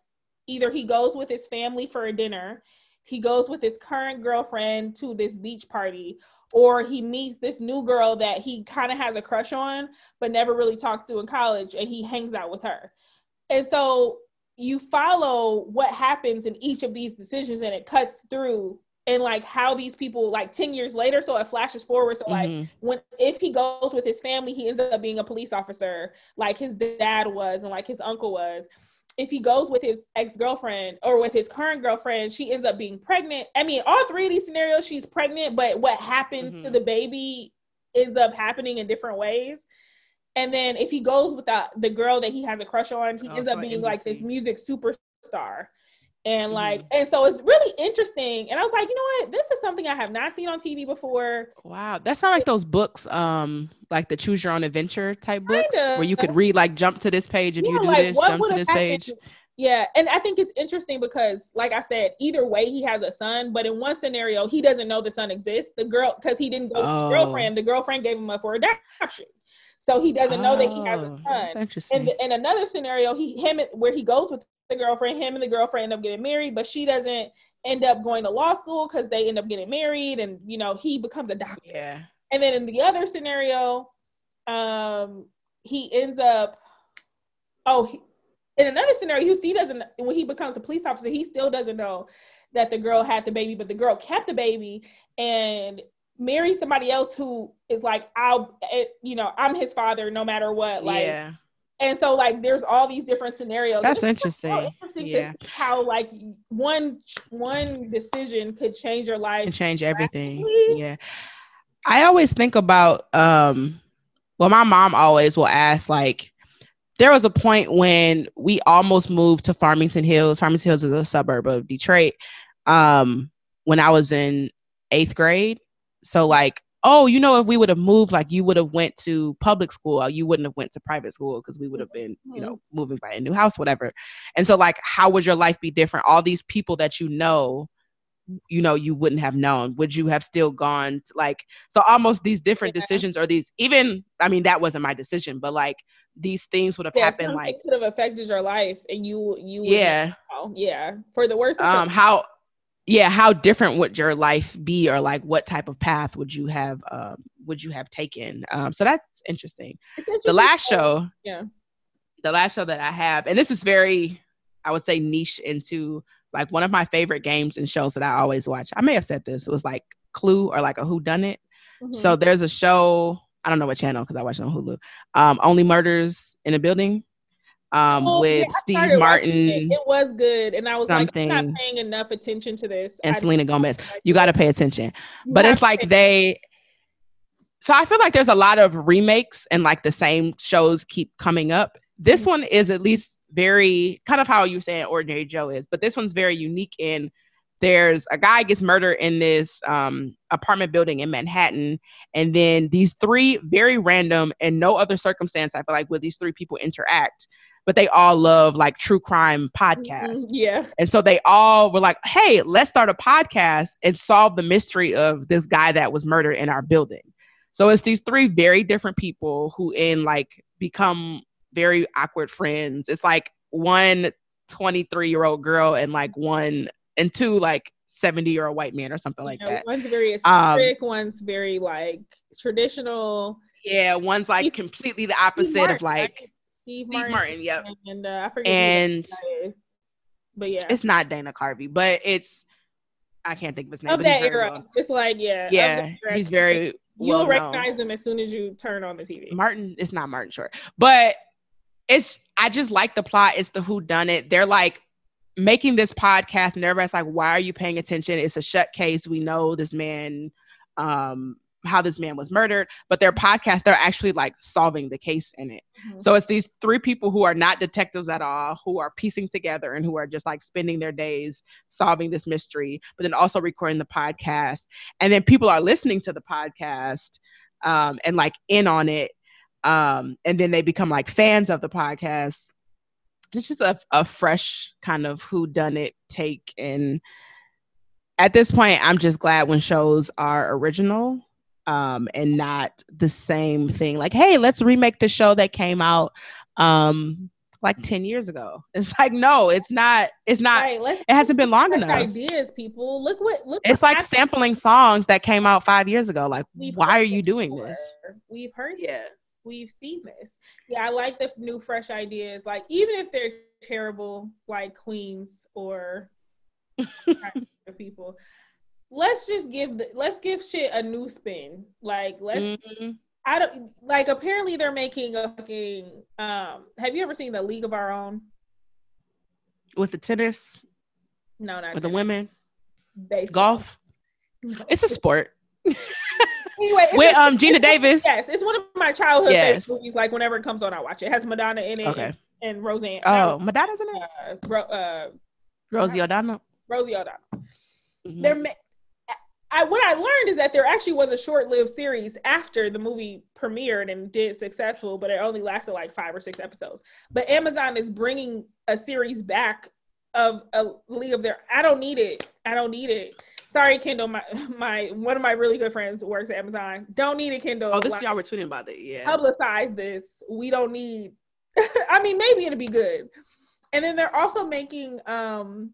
either he goes with his family for a dinner he goes with his current girlfriend to this beach party or he meets this new girl that he kind of has a crush on but never really talked to in college and he hangs out with her and so you follow what happens in each of these decisions and it cuts through and like how these people like 10 years later so it flashes forward so like mm-hmm. when if he goes with his family he ends up being a police officer like his dad was and like his uncle was if he goes with his ex-girlfriend or with his current girlfriend she ends up being pregnant i mean all three of these scenarios she's pregnant but what happens mm-hmm. to the baby ends up happening in different ways and then if he goes with the, the girl that he has a crush on he oh, ends up being NBC. like this music superstar and like mm-hmm. and so it's really interesting and i was like you know what this is something i have not seen on tv before wow that sounds like those books um like the choose your own adventure type books Kinda. where you could read like jump to this page if yeah, you do like, this jump to this page yeah and i think it's interesting because like i said either way he has a son but in one scenario he doesn't know the son exists the girl because he didn't go oh. with the girlfriend the girlfriend gave him up for adoption so he doesn't know that he has a oh, son. And in another scenario, he him where he goes with the girlfriend, him and the girlfriend end up getting married, but she doesn't end up going to law school because they end up getting married and you know he becomes a doctor. Yeah. And then in the other scenario, um, he ends up oh he, in another scenario, he doesn't when he becomes a police officer, he still doesn't know that the girl had the baby, but the girl kept the baby and marry somebody else who is like I'll eh, you know I'm his father no matter what like yeah. And so like there's all these different scenarios. That's interesting. So interesting yeah. how like one one decision could change your life. And change everything. Yeah. I always think about um well my mom always will ask like there was a point when we almost moved to Farmington Hills. Farmington Hills is a suburb of Detroit. Um when I was in 8th grade. So like oh, you know, if we would have moved, like you would have went to public school, you wouldn't have went to private school because we would have been, you know, mm-hmm. moving by a new house, whatever. And so, like, how would your life be different? All these people that you know, you know, you wouldn't have known. Would you have still gone to, like? So almost these different yeah. decisions, or these even, I mean, that wasn't my decision, but like these things would have yeah, happened. Like could have affected your life, and you, you, yeah, know, yeah, for the worst. Um, how yeah, how different would your life be, or like what type of path would you have um, would you have taken? Um, so that's interesting. interesting. The last show, yeah, the last show that I have, and this is very, I would say, niche into like one of my favorite games and shows that I always watch. I may have said this. It was like Clue or like a Who Done It. Mm-hmm. So there's a show. I don't know what channel because I watch it on Hulu. Um, Only Murders in a Building um, oh, with yeah, Steve Martin. It. it. was good, and I was something, like, I'm not paying enough attention to this. And I Selena Gomez, you got to pay attention. But it's like they. So I feel like there's a lot of remakes, and like the same shows keep coming up. This mm-hmm. one is at least very kind of how you saying Ordinary Joe is, but this one's very unique in there's a guy gets murdered in this um, apartment building in Manhattan, and then these three very random and no other circumstance I feel like will these three people interact, but they all love like true crime podcasts. Mm-hmm, yeah, and so they all were like, "Hey, let's start a podcast and solve the mystery of this guy that was murdered in our building." So it's these three very different people who in like become very awkward friends. It's like one 23 year old girl and like one and two like 70 year old white man or something like that. One's very eccentric, um, one's very like traditional. Yeah, one's like completely the opposite of like? Steve, Steve Martin. Martin yep. And uh, I forget. And but yeah, it's not Dana Carvey, but it's I can't think of his name. Of that era, well. it's like yeah, yeah, he's very. You'll well recognize him as soon as you turn on the TV. Martin, it's not Martin Short, but it's I just like the plot. It's the who done it. They're like making this podcast and everybody's like why are you paying attention it's a shut case we know this man um how this man was murdered but their podcast they're actually like solving the case in it. Mm-hmm. so it's these three people who are not detectives at all who are piecing together and who are just like spending their days solving this mystery but then also recording the podcast. And then people are listening to the podcast um and like in on it um and then they become like fans of the podcast. It's just a, a fresh kind of who done it take and at this point i'm just glad when shows are original um and not the same thing. Like hey let's remake the show that came out um like 10 years ago. *laughs* It's like no it's not it's not right, it hasn't been long enough. ideas people. Look what look it's like sampling songs that came out five years ago. Like We've why are you doing before. this? We've heard yeah. we've seen this. Yeah, I like the new fresh ideas. Like even if they're terrible, like Queens or *laughs* people, let's just give the let's give shit a new spin. Like let's. Mm-hmm. I don't like. Apparently, they're making a fucking. Um, have you ever seen the League of Our Own? With the tennis? No, not with tennis. the women. Baseball. Golf. It's a sport. *laughs* anyway, with um Geena Davis. *laughs* Yes, it's one of my childhood yes. movies. Like whenever it comes on, I watch it. It has Madonna in it. Okay. And, and Roseanne. Oh, Madonna's in it. Uh, uh, Rosie O'Donnell. Rosie O'Donnell. Mm-hmm. There, I what I learned is that there actually was a short-lived series after the movie premiered and did successful, but it only lasted like five or six episodes. But Amazon is bringing a series back of a League of Their. I don't need it. I don't need it sorry, Kendall. My my one of my really good friends works at Amazon. Don't need a Kendall. Oh, this like, y'all were tweeting about it. Yeah. Publicize this. We don't need. *laughs* I mean, maybe it'll be good. And then they're also making um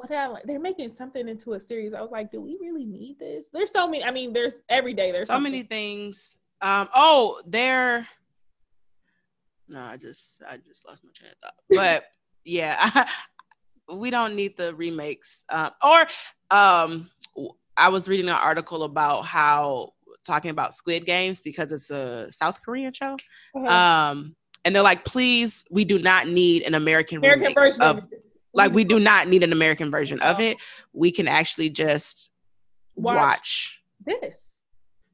what did I like? They're making something into a series. I was like, do we really need this? There's so many. I mean, there's every day. There's so something. many things. Um. Oh, they're. No, I just I just lost my train of thought. *laughs* But yeah, *laughs* we don't need the remakes. Uh, or um, I was reading an article about how talking about Squid Games because it's a South Korean show. Uh-huh. Um, and they're like, please, we do not need an American, American version of, like we do not need an American version of it. We can actually just watch, watch this.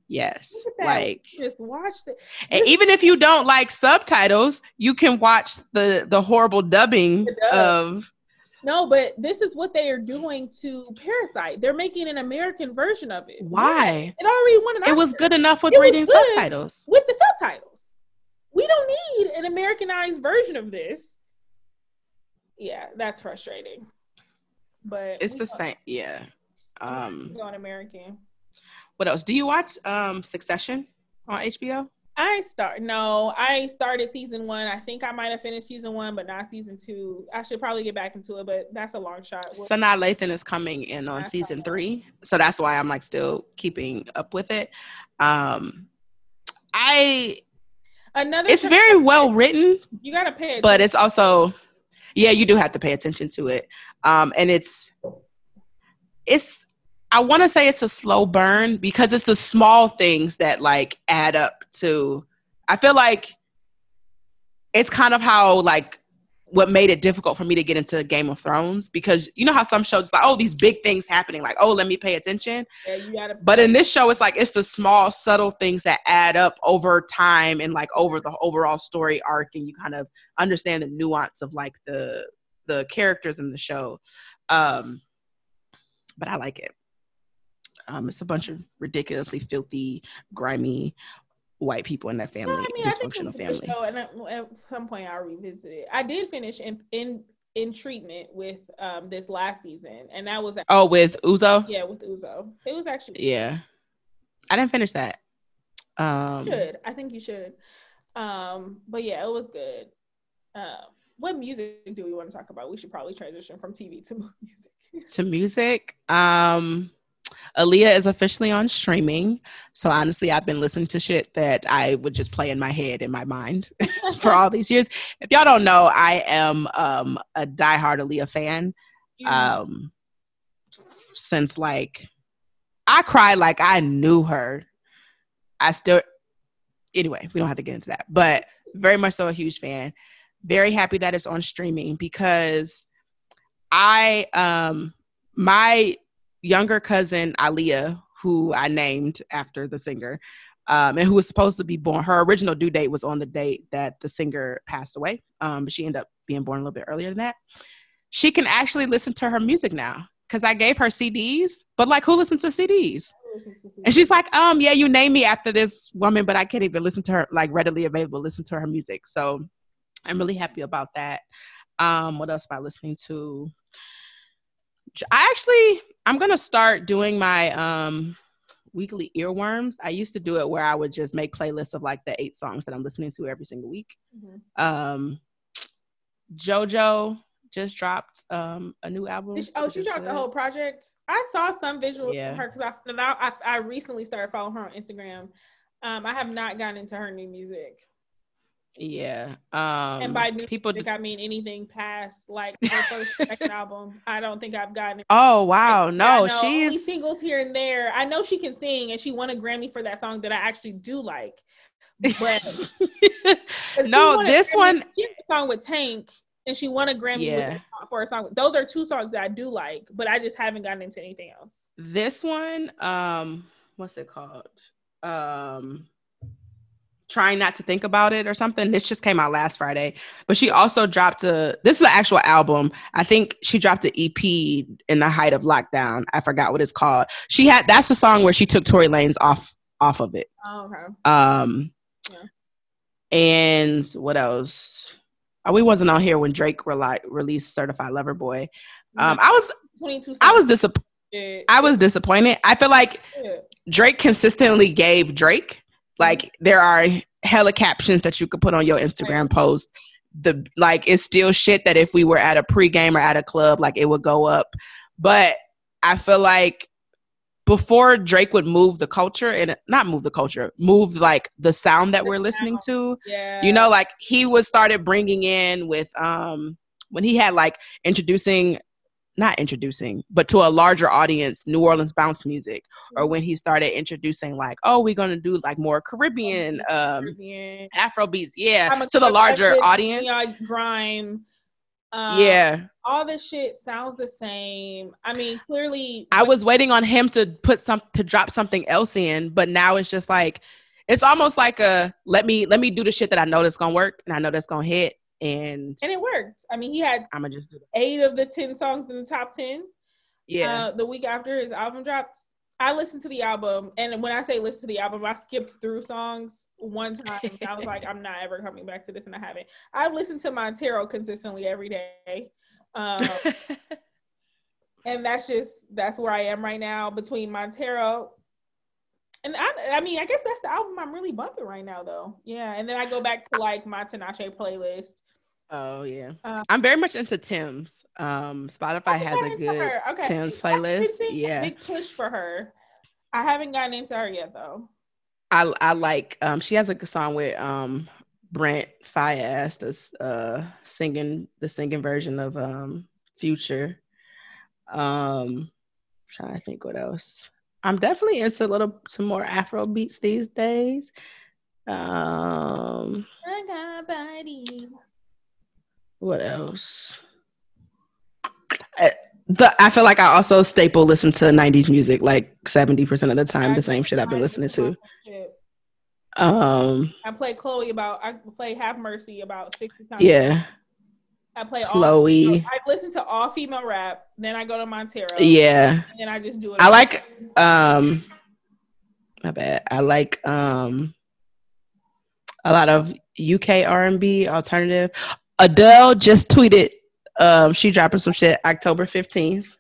Yes, like just watch it. And even if you don't like subtitles, you can watch the the horrible dubbing the dub. of no, but this is what they are doing to Parasite. They're making an American version of it. Why? It already won an. It was good enough with it reading subtitles. With the subtitles, we don't need an Americanized version of this. Yeah, that's frustrating. But it's the same. Yeah. Um. On American. What else? Do you watch um Succession on HBO? I start no, I started season one. I think I might have finished season one, but not season two. I should probably get back into it, but that's a long shot. Sanaa Lathan is coming in on season three, so that's why I'm like still keeping up with it. Um, I another. It's very well written. You gotta pay, but it's also, yeah, you do have to pay attention to it. Um, and it's, it's I want to say it's a slow burn because it's the small things that like add up to. I feel like it's kind of how like what made it difficult for me to get into Game of Thrones because you know how some shows like oh these big things happening like oh let me pay attention. Yeah, but in this show it's like it's the small subtle things that add up over time and like over the overall story arc and you kind of understand the nuance of like the the characters in the show. Um but I like it. Um, it's a bunch of ridiculously filthy, grimy white people in that family, I mean, dysfunctional family. Show, and at some point, I'll revisit it. I did finish in in in treatment with um this last season, and that was oh with Uzo. Yeah, with Uzo, it was actually yeah. I didn't finish that. Um, should I think you should. Um, but yeah, it was good. Um, what music do we want to talk about? We should probably transition from TV to *laughs* music. to music. Um, Aaliyah is officially on streaming. So honestly, I've been listening to shit that I would just play in my head, in my mind *laughs* for all these years. If y'all don't know, I am um, a diehard Aaliyah fan. Um, since like, I cried like I knew her. I still, anyway, we don't have to get into that, but very much so a huge fan. Very happy that it's on streaming because I, um, my younger cousin Aaliyah, who I named after the singer, um, and who was supposed to be born. Her original due date was on the date that the singer passed away, um, she ended up being born a little bit earlier than that. She can actually listen to her music now because I gave her CDs, but like, who listens to CDs? And she's like, um, yeah, you name me after this woman, but I can't even listen to her like readily available, listen to her music. So I'm really happy about that. Um, what else am I listening to? I actually I'm gonna start doing my um weekly earworms. I used to do it where I would just make playlists of like the eight songs that I'm listening to every single week. Mm-hmm. Um, JoJo just dropped um a new album. oh, she dropped good. the whole project. I saw some visuals yeah. from her because I, I I recently started following her on Instagram. Um, I have not gotten into her new music. Yeah. Um and by new people music, I mean anything past like her first second *laughs* album. I don't think I've gotten it. Oh wow. No, she's singles here and there. I know she can sing and she won a Grammy for that song that I actually do like. But *laughs* no, this one song with Tank and she won a Grammy yeah. for a song. Those are two songs that I do like, but I just haven't gotten into anything else. This one, um, what's it called? Um trying not to think about it or something. This just came out last Friday, but she also dropped a. This is an actual album. I think she dropped an EP in the height of lockdown. I forgot what it's called. She had that's the song where she took Tory Lanez off off of it. Oh, okay. Um, yeah. and what else? Oh, we wasn't on here when Drake reli- released Certified Lover Boy. Um, I was 22. I was disappointed. I was disappointed. I feel like Drake consistently gave Drake like there are hella captions that you could put on your Instagram post. The like it's still shit that if we were at a pregame or at a club, like it would go up. But I feel like before Drake would move the culture and not move the culture, move like the sound that we're listening to. Yeah. You know, like he was started bringing in with um when he had like introducing not introducing, but to a larger audience, New Orleans bounce music, or when he started introducing like, oh, we're gonna do like more Caribbean, um, Caribbean. Afro beats, yeah, to the larger audience, grime, um, yeah, all this shit sounds the same. I mean, clearly, I was waiting on him to put some to drop something else in, but now it's just like, it's almost like a let me let me do the shit that I know that's gonna work and I know that's gonna hit and and it worked. I mean, he had I'm gonna just do eight of the ten songs in the top ten. Yeah. Uh, the week after his album dropped, I listened to the album, and when I say listen to the album, I skipped through songs one time. I was like, *laughs* I'm not ever coming back to this, and I haven't. I've listened to Montero consistently every day. Um, *laughs* and that's just that's where I am right now between Montero And I, I mean, I guess that's the album I'm really bumping right now, though. Yeah, and then I go back to like my Tinashe playlist. Oh yeah, uh, I'm very much into Tems. Um, Spotify has a good okay. Tems playlist. Yeah, big push for her. I haven't gotten into her yet though. I I like um she has a song with um Brent Faiyaz this uh singing the singing version of um Future. Um trying to think what else. I'm definitely into a little some more Afro beats these days. Um I got body. What else? I, the I feel like I also staple listen to 90s music like 70% of the time, the same shit I've been listening to. Um I play Chloe about I play Have Mercy about 60 times. Yeah. I play Chloe. All, I listen to all female rap, then I go to Montero. Yeah. And I just do it. I like um my bad. I like um a lot of UK R&B alternative. Adele just tweeted um she dropping some shit October 15th.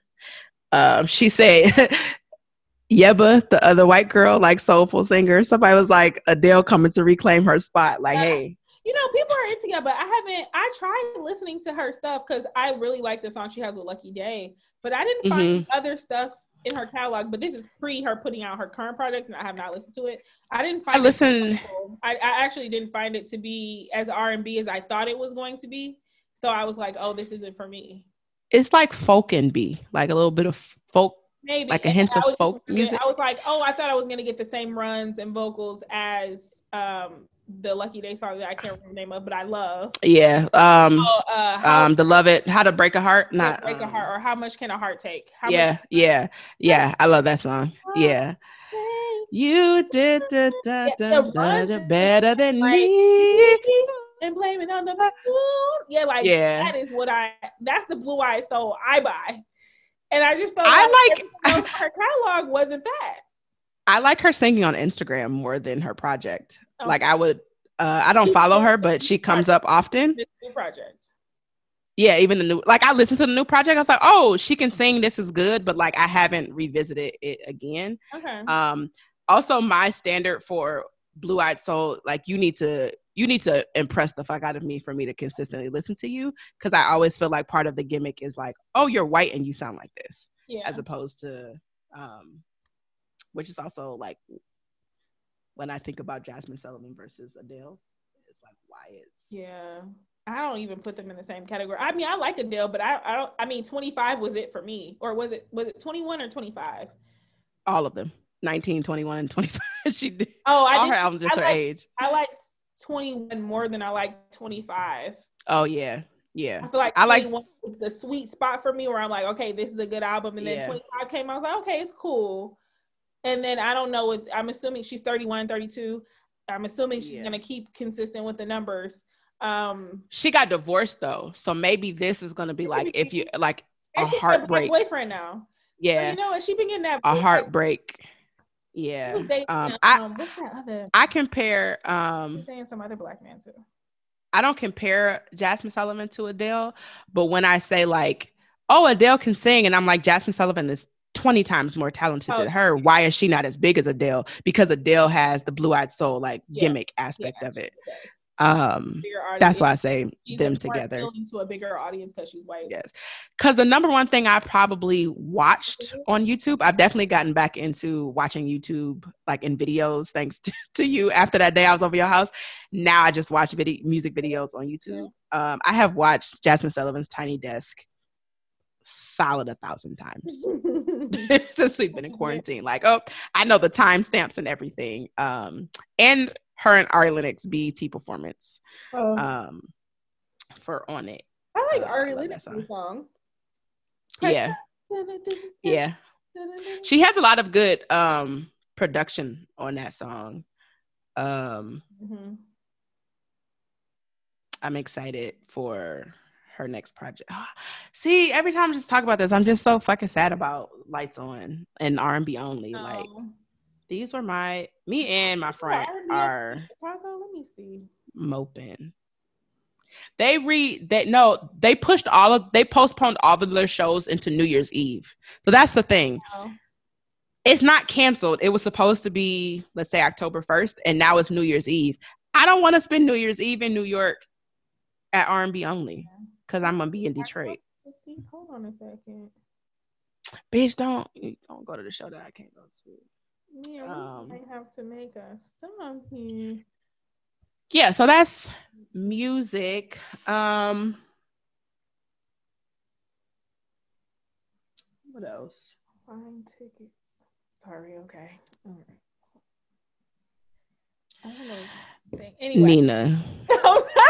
Um she said *laughs* Yebba, the other white girl, like soulful singer. Somebody was like Adele coming to reclaim her spot. Like, hey, you know, people are into but I haven't. I tried listening to her stuff because I really like the song. She has a lucky day, but I didn't find mm-hmm. other stuff in her catalog. But this is pre her putting out her current project, and I have not listened to it. I didn't find. I listen. I, I actually didn't find it to be as R and B as I thought it was going to be. So I was like, oh, this isn't for me. It's like folk and B, like a little bit of folk maybe like a hint of folk music. I was like, oh, I thought I was gonna get the same runs and vocals as um the Lucky Day song that I can't remember the name of, but I love. Yeah. Um. So, uh, um. The love it. How to break a heart. Not break um, a heart, or how much can a heart take? How yeah. Much- yeah. Yeah. I love that song. Yeah. You did da, da, da, da, better than *laughs* me. And blame it on the *laughs* moon. Yeah, like yeah. that is what I. That's the blue eye soul I buy. And I just felt I like, like her catalog wasn't that. I like her singing on Instagram more than her project. Okay. Like I would uh I don't follow her, but she comes up often. new project. Yeah, even the new like I listened to the new project. I was like, oh, she can sing. This is good, but like I haven't revisited it again. Okay. Um. Also, my standard for Blue Eyed Soul, like you need to you need to impress the fuck out of me for me to consistently listen to you because I always feel like part of the gimmick is like, oh, you're white and you sound like this, yeah. as opposed to, um, which is also like when I think about Jazmine Sullivan versus Adele, it's like why it's yeah. I don't even put them in the same category. I mean, I like Adele, but I, I don't. I mean, twenty five was it for me, or was it was it twenty one or twenty five? All of them. 19, 21, and 25. *laughs* she did. Oh, I all her albums just her liked, age. I liked 21 more than I like 25. Oh yeah. Yeah. I feel like I like the sweet spot for me where I'm like, okay, this is a good album. And then yeah. 25 came, I was like, okay, it's cool. And then I don't know what I'm assuming she's 31, 32. I'm assuming she's yeah. gonna keep consistent with the numbers. Um she got divorced though. So maybe this is gonna be like if you like a heartbreak. boyfriend now. Yeah. So, you know what? She been getting that a heartbreak. Yeah. Um, I, what's that other? I compare. Um, saying some other black man too. I don't compare Jazmine Sullivan to Adele, but when I say like, oh, Adele can sing, and I'm like, Jazmine Sullivan is 20 times more talented oh, than her. Why is she not as big as Adele? Because Adele has the blue eyed soul like yeah. gimmick aspect yeah, of it. Um, that's why I say them together to a bigger audience because she's white. Yes, because the number one thing I probably watched mm-hmm. on YouTube, I've definitely gotten back into watching YouTube like in videos. Thanks to, *laughs* to you. After that day I was over your house, now I just watch video music videos on YouTube. Um, I have watched Jazmine Sullivan's Tiny Desk solid a thousand times *laughs* since we've been in quarantine. Like, oh, I know the timestamps and everything. Um, and her and Ari Lennox BET performance oh. um, for on it. I like uh, Ari Lennox's song. Yeah. yeah. She has a lot of good um production on that song. Um mm-hmm. I'm excited for her next project. *gasps* See, every time I just talk about this, I'm just so fucking sad about Lights On and R&B only. Oh. Like these were my me and my friend are Chicago. Let me see. Moping. They read that no, they pushed all of they postponed all of their shows into New Year's Eve. So that's the thing. Oh. it's not canceled. It was supposed to be, let's say, October 1st, and now it's New Year's Eve. I don't want to spend New Year's Eve in New York at R&B only because I'm gonna be in Detroit. Hold on a second. Bitch, don't don't go to the show that I can't go to. Yeah, um, I have to make a stop here. Yeah, so that's music. Um what else? Buying tickets. Sorry, okay. All right. I don't know. Anyway. Nina. *laughs*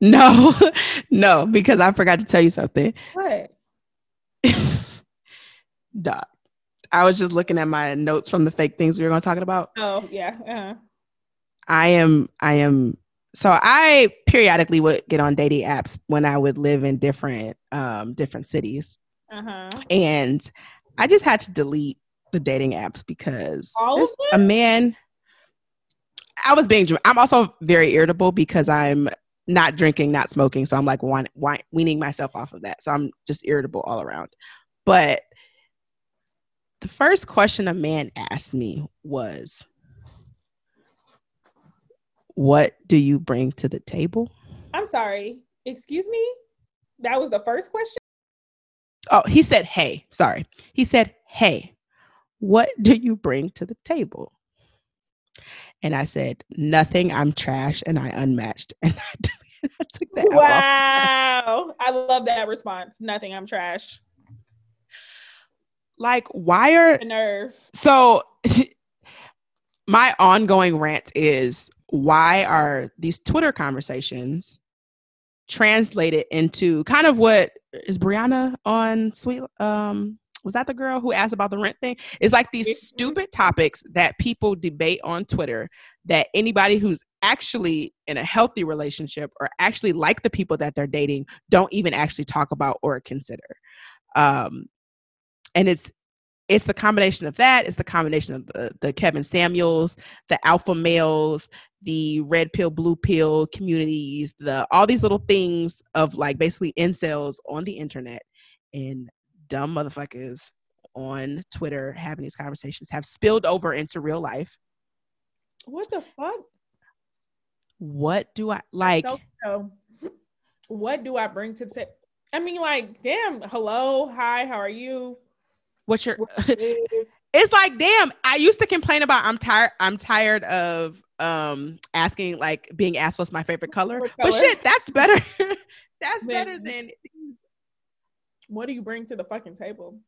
no, *laughs* no, because I forgot to tell you something. What? *laughs* Duh. I was just looking at my notes from the fake things we were going to talk about. Oh, yeah. Uh-huh. I am, I am. So I periodically would get on dating apps when I would live in different, um, different cities. Uh-huh. And I just had to delete the dating apps because a man. I was being. I'm also very irritable because I'm not drinking, not smoking, so I'm like one, one, weaning myself off of that. So I'm just irritable all around. But the first question a man asked me was, "What do you bring to the table?" I'm sorry. Excuse me. That was the first question. Oh, he said, "Hey." Sorry. He said, "Hey." What do you bring to the table? And I said, Nothing. I'm trash and I unmatched. *laughs* And I took that Wow. I love that response. Nothing. I'm trash. Like, why are the nerve? So *laughs* my ongoing rant is why are these Twitter conversations translated into kind of what is Brianna on Sweet um was that the girl who asked about the rent thing? It's like these mm-hmm. stupid topics that people debate on Twitter that anybody who's actually in a healthy relationship or actually like the people that they're dating don't even actually talk about or consider. Um, and it's it's the combination of that. It's the combination of the, the Kevin Samuels, the alpha males, the red pill, blue pill communities, the all these little things of like basically incels on the internet. And dumb motherfuckers on Twitter having these conversations have spilled over into real life. What the fuck? What do I like? So, so, what do I bring to the table? I mean, like, damn, hello, hi, how are you? What's your *laughs* it's like damn i used to complain about i'm tired i'm tired of um asking like being asked what's my favorite color, color. but shit that's better *laughs* that's better than what do you bring to the fucking table?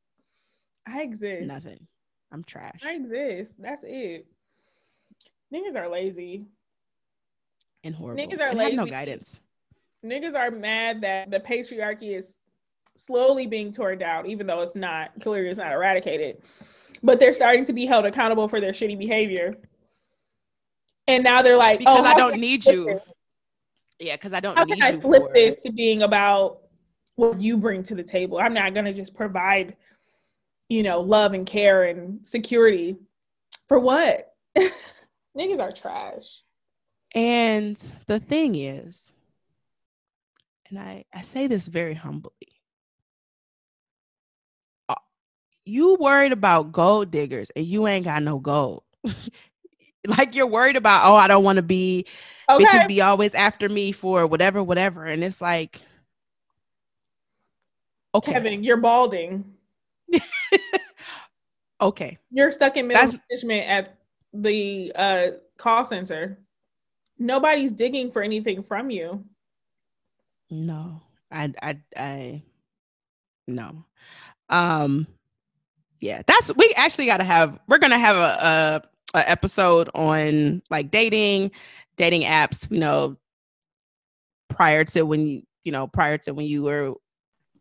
I exist. Nothing. I'm trash. I exist. That's it. Niggas are lazy. And horrible. Niggas are and lazy. no guidance. Niggas are mad that the patriarchy is slowly being torn down, even though it's not clearly it's not eradicated. But they're starting to be held accountable for their shitty behavior. And now they're like, because oh, I don't need you. This? Yeah, because I don't how need can I flip this to being about what you bring to the table. I'm not going to just provide, you know, love and care and security for what? *laughs* Niggas are trash. And the thing is, and I, I say this very humbly, uh, you worried about gold diggers and you ain't got no gold. *laughs* like you're worried about, oh, I don't want to be okay. bitches be always after me for whatever, whatever. And it's like, Okay. Kevin, you're balding. *laughs* okay. You're stuck in middle That's... management at the uh, call center. Nobody's digging for anything from you. No, I, I, I, no. Um, yeah, that's we actually got to have. We're gonna have a, a, a episode on like dating, dating apps. You know, prior to when you you know prior to when you were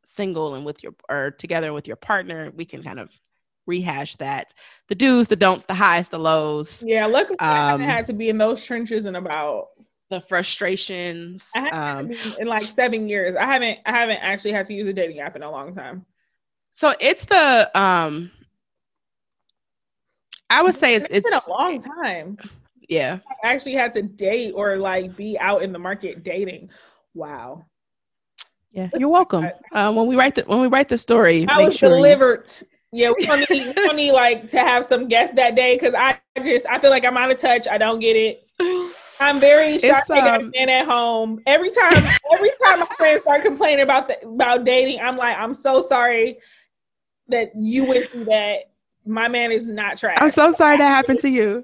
single and with your or together with your partner, we can kind of rehash that. The do's, the don'ts, the highs, the lows. Yeah, luckily um, I haven't had to be in those trenches in about the frustrations. Um, in like seven years. I haven't I haven't actually had to use a dating app in a long time. So it's the um I would say it's, it's been a long time. Yeah. I actually had to date or like be out in the market dating. Wow. Yeah, you're welcome. Uh, when we write the when we write the story, I was sure delivered. You... Yeah, we don't need, we don't need like to have some guests that day because I just I feel like I'm out of touch. I don't get it. I'm very shocked um, man at home. Every time, every time my friends start complaining about the, about dating, I'm like, I'm so sorry that you went through that. My man is not trash. I'm so sorry that happened to you.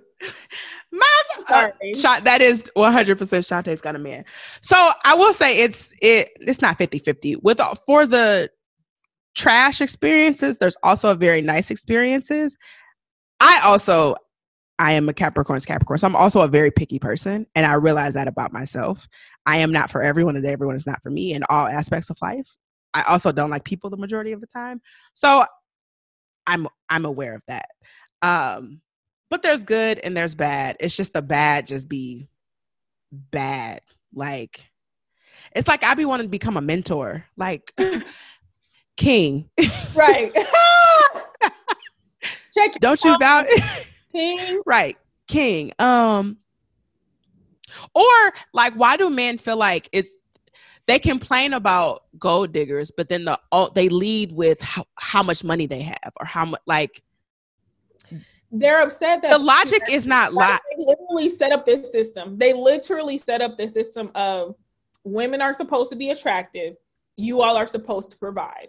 My uh, shot that is 100% Shantae's got a man. So I will say it's it it's not 50-50. With all, for the trash experiences, there's also very nice experiences. I also I am a Capricorn's Capricorn. So I'm also a very picky person. And I realize that about myself. I am not for everyone, and everyone is not for me in all aspects of life. I also don't like people the majority of the time. So I'm I'm aware of that. Um, but there's good and there's bad. It's just the bad just be bad. Like it's like I be wanting to become a mentor. Like *laughs* king. Right. *laughs* *laughs* Check Don't you value king? right. King. Um or like why do men feel like it's they complain about gold diggers, but then the all they lead with how, how much money they have or how much like they're upset that the logic is not like they literally set up this system. They literally set up this system of women are supposed to be attractive. You all are supposed to provide.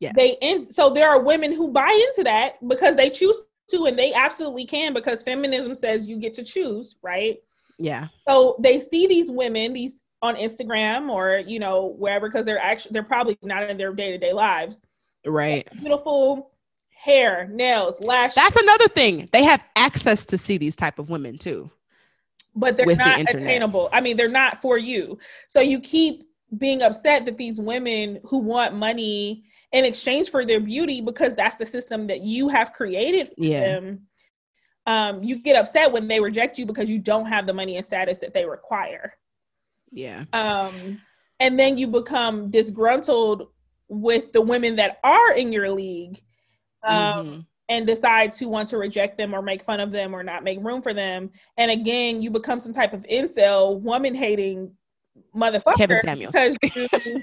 Yeah. They in so there are women who buy into that because they choose to and they absolutely can because feminism says you get to choose, right? Yeah. So they see these women, these on Instagram or you know wherever because they're actually they're probably not in their day-to-day lives. Right. Beautiful hair, nails, lashes. That's another thing. They have access to see these type of women too. But they're not the attainable. I mean, they're not for you. So you keep being upset that these women who want money in exchange for their beauty because that's the system that you have created for yeah. them. Um, you get upset when they reject you because you don't have the money and status that they require. Yeah. Um, and then you become disgruntled with the women that are in your league um, mm-hmm. and decide to want to reject them or make fun of them or not make room for them. And again, you become some type of incel, woman hating motherfucker. Kevin Samuels. You, *laughs*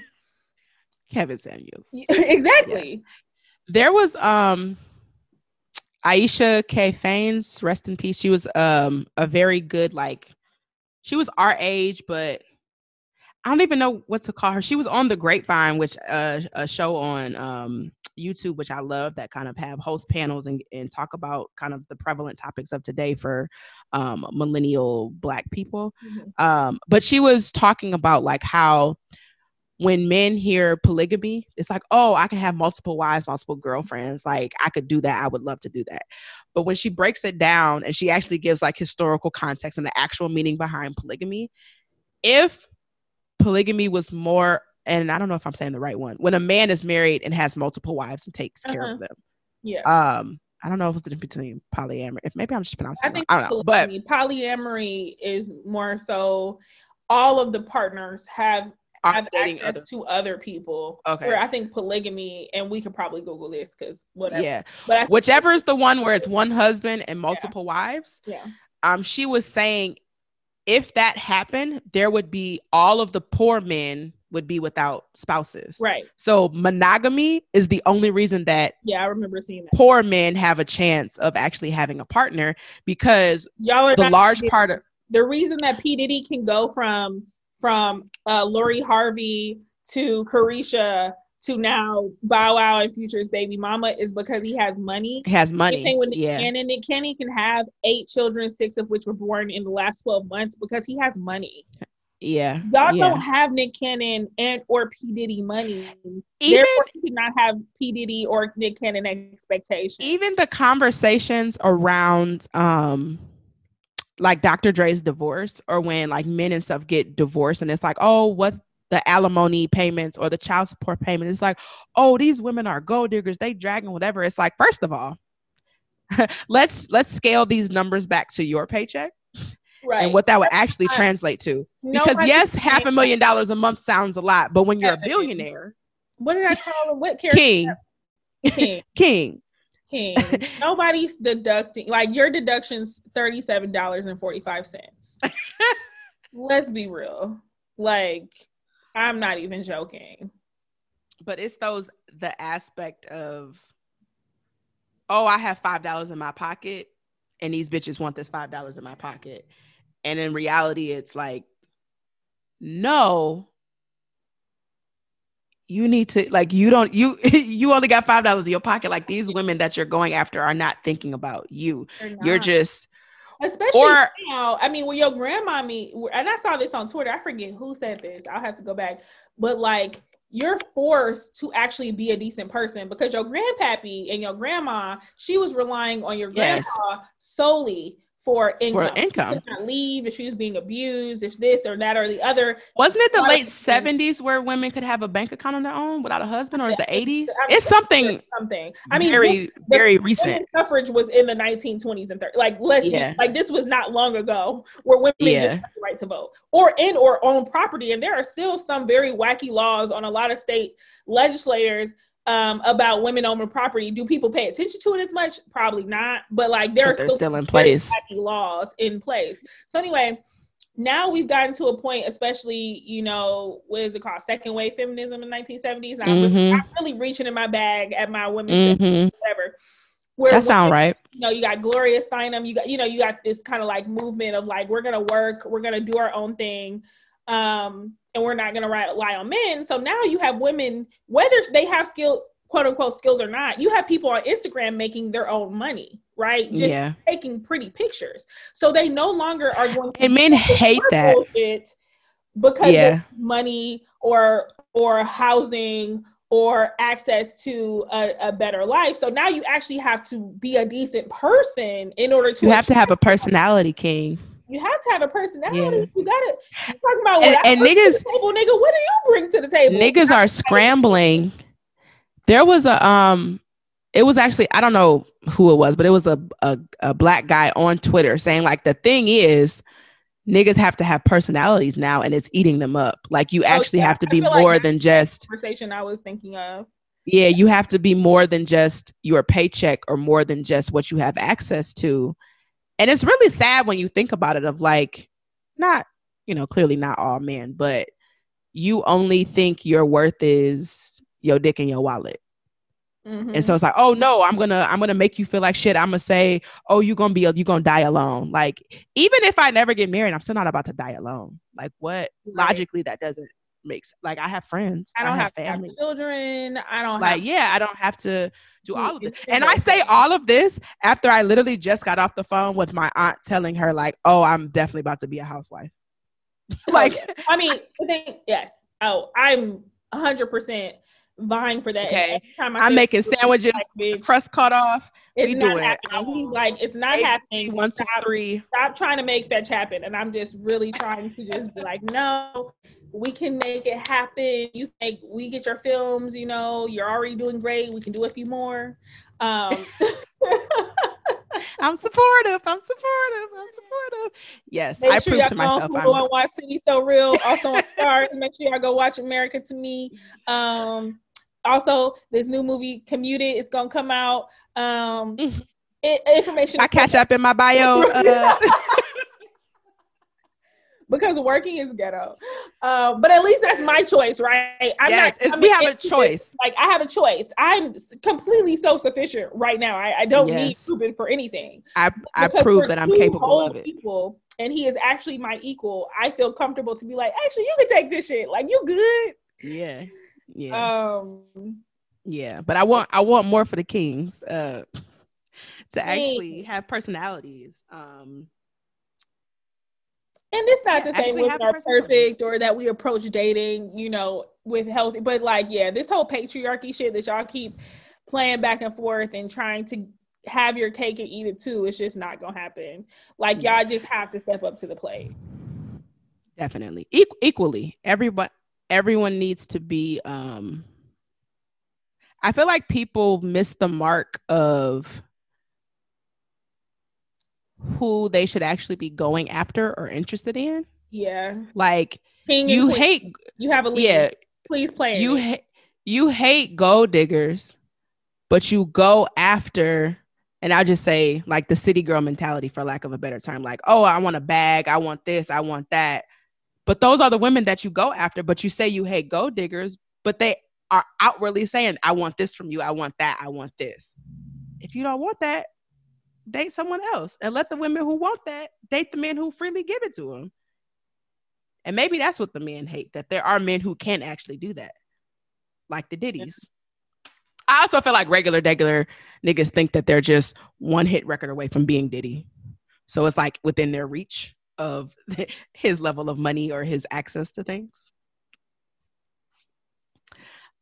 Kevin Samuels. *laughs* exactly. Yes. There was um Aisha K. Faines, rest in peace. She was um a very good, like she was our age, but I don't even know what to call her. She was on the Grapevine, which uh, a show on um YouTube, which I love, that kind of have host panels and, and talk about kind of the prevalent topics of today for um, millennial Black people. Mm-hmm. Um, but she was talking about like how when men hear polygamy, it's like, oh, I can have multiple wives, multiple girlfriends. Like, I could do that. I would love to do that. But when she breaks it down and she actually gives like historical context and the actual meaning behind polygamy, if polygamy was more, and I don't know if I'm saying the right one, when a man is married and has multiple wives and takes uh-huh. care of uh-huh. them. Yeah. Um, I don't know if it's the difference between polyamory. If maybe I'm just pronouncing. I think I don't know, but polyamory is more so all of the partners have have dating access other. to other people. Okay. Where I think polygamy, and we could probably Google this because whatever. Yeah. But whichever is the one where it's one husband and multiple yeah. wives. Yeah. Um, she was saying if that happened, there would be all of the poor men would be without spouses. Right. So monogamy is the only reason that yeah, I remember seeing that. Poor men have a chance of actually having a partner because y'all the large part of the reason that P Diddy can go from from uh, Lori Harvey to Caresha to now Bow Wow and Future's baby mama is because he has money. He has money. Same with Nick yeah. Cannon. Nick Cannon can have eight children, six of which were born in the last 12 months because he has money. Yeah. Y'all yeah. don't have Nick Cannon and or P. Diddy money. Even, Therefore, you cannot have P. Diddy or Nick Cannon expectations. Even the conversations around um like Dr. Dre's divorce or when like men and stuff get divorced and it's like, oh, what the alimony payments or the child support payment. It's like, oh, these women are gold diggers, they dragging whatever. It's like, first of all, *laughs* let's let's scale these numbers back to your paycheck. Right. And what that would actually translate to. Because yes, half a million dollars a month sounds a lot, but when you're a billionaire, what did I call him? What *laughs* character? King. King. *laughs* King. King. Nobody's deducting like your deduction's thirty-seven dollars and forty-five cents. Let's be real. Like, I'm not even joking. But it's those the aspect of oh, I have five dollars in my pocket, and these bitches want this five dollars in my pocket. And in reality, it's like, no, you need to like you don't you *laughs* you only got five dollars in your pocket. Like these women that you're going after are not thinking about you. You're just especially or, now. I mean, when your grandma me and I saw this on Twitter. I forget who said this. I'll have to go back. But like you're forced to actually be a decent person because your grandpappy and your grandma, she was relying on your grandpa yes. solely for income. For income. leave if she was being abused, if this or that or the other. Wasn't it the late seventies where women could have a bank account on their own without a husband, or is the eighties? it's something. Something. I mean, very very recent. Suffrage was in the nineteen twenties and 30s. Like let's yeah. like this was not long ago where women yeah. just the right to vote or in or own property, and there are still some very wacky laws on a lot of state legislators um, about women owning property. Do people pay attention to it as much? Probably not. But like there but are still, still in place laws in place. So anyway, now we've gotten to a point, especially you know, what is it called, second wave feminism in 1970s. I'm, mm-hmm. really, I'm, really, reaching in my bag at my women's mm-hmm. whatever. Where that sound right. You know, you got Gloria Steinem. You got you know, you got this kind of like movement of like we're gonna work, we're gonna do our own thing. Um, and we're not going to rely on men. So now you have women, whether they have skill, quote unquote skills or not, you have people on Instagram making their own money, right? Just yeah. taking pretty pictures. So they no longer are going to And men hate that because yeah. of money or or housing or access to a, a, better life. So now you actually have to be a decent person in order to You have to have a personality, King you have to have a personality. Yeah. You gotta talking about what and, and niggas, table, nigga. What do you bring to the table? Niggas are scrambling. There was a um, it was actually I don't know who it was, but it was a a, a black guy on Twitter saying like the thing is niggas have to have personalities now and it's eating them up. Like you oh, actually yeah. have to be more like than just conversation I was thinking of. Yeah, you have to be more than just your paycheck or more than just what you have access to and it's really sad when you think about it of like not you know clearly not all men but you only think your worth is your dick and your wallet. Mm-hmm. and so it's like oh no i'm gonna i'm gonna make you feel like shit. I'm gonna say oh you're gonna be you're gonna die alone. Like even if i never get married i'm still not about to die alone. Like what? Right. logically that doesn't makes like I have friends. I don't I have, have family, children. I don't like have- yeah. I don't have to do all of this. And I say all of this after I literally just got off the phone with my aunt telling her like, oh, I'm definitely about to be a housewife. *laughs* Oh, like, I mean, the thing, yes. Oh, I'm hundred percent vying for that. Okay. I'm making sandwiches, like, crust cut off. It's we not happening. He's like, it's not happening. One, two, stop, three. Stop trying to make fetch happen. And I'm just really trying to just be like, no, we can make it happen. You make we get your films, you know, you're already doing great. We can do a few more. Um I'm supportive. I'm supportive. I'm supportive. Yes, make I sure prove to myself. Go and watch City So Real. Also on Starz. Make sure y'all go watch America to Me. Um, also, this new movie Commuted is gonna come out. Um, mm. information. I catch up in my bio. *laughs* Uh, because working is ghetto. Uh, but at least that's my choice, right? I'm yes, not, we have a choice. Like I have a choice. I'm completely so sufficient right now. I, I don't yes. need Ruben for anything. I I prove that I'm capable of it. People, and he is actually my equal. I feel comfortable to be like, actually, you can take this shit. Like you good. Yeah. Yeah. Um. Yeah, but I want I want more for the kings. Uh, *laughs* to actually have personalities. Um and it's not yeah, to say women are perfect or that we approach dating, you know, with healthy, but like, yeah, this whole patriarchy shit that y'all keep playing back and forth and trying to have your cake and eat it too, it's just not gonna happen. Like, y'all just have to step up to the plate. Definitely, e- equally, everybody, everyone needs to be. um I feel like people miss the mark of who they should actually be going after or interested in. Yeah. Like you hate you have a lead. Yeah. Please play. You ha- you hate gold diggers, but you go after and I'll just say like the city girl mentality for lack of a better term like oh I want a bag, I want this, I want that. But those are the women that you go after, but you say you hate gold diggers, but they are outwardly saying I want this from you, I want that, I want this. if you don't want that, date someone else and let the women who want that date the men who freely give it to them. And maybe that's what the men hate that there are men who can actually do that, like the Diddys. I also feel like regular, regular niggas think that they're just one hit record away from being Diddy. So it's like within their reach of *laughs* his level of money or his access to things.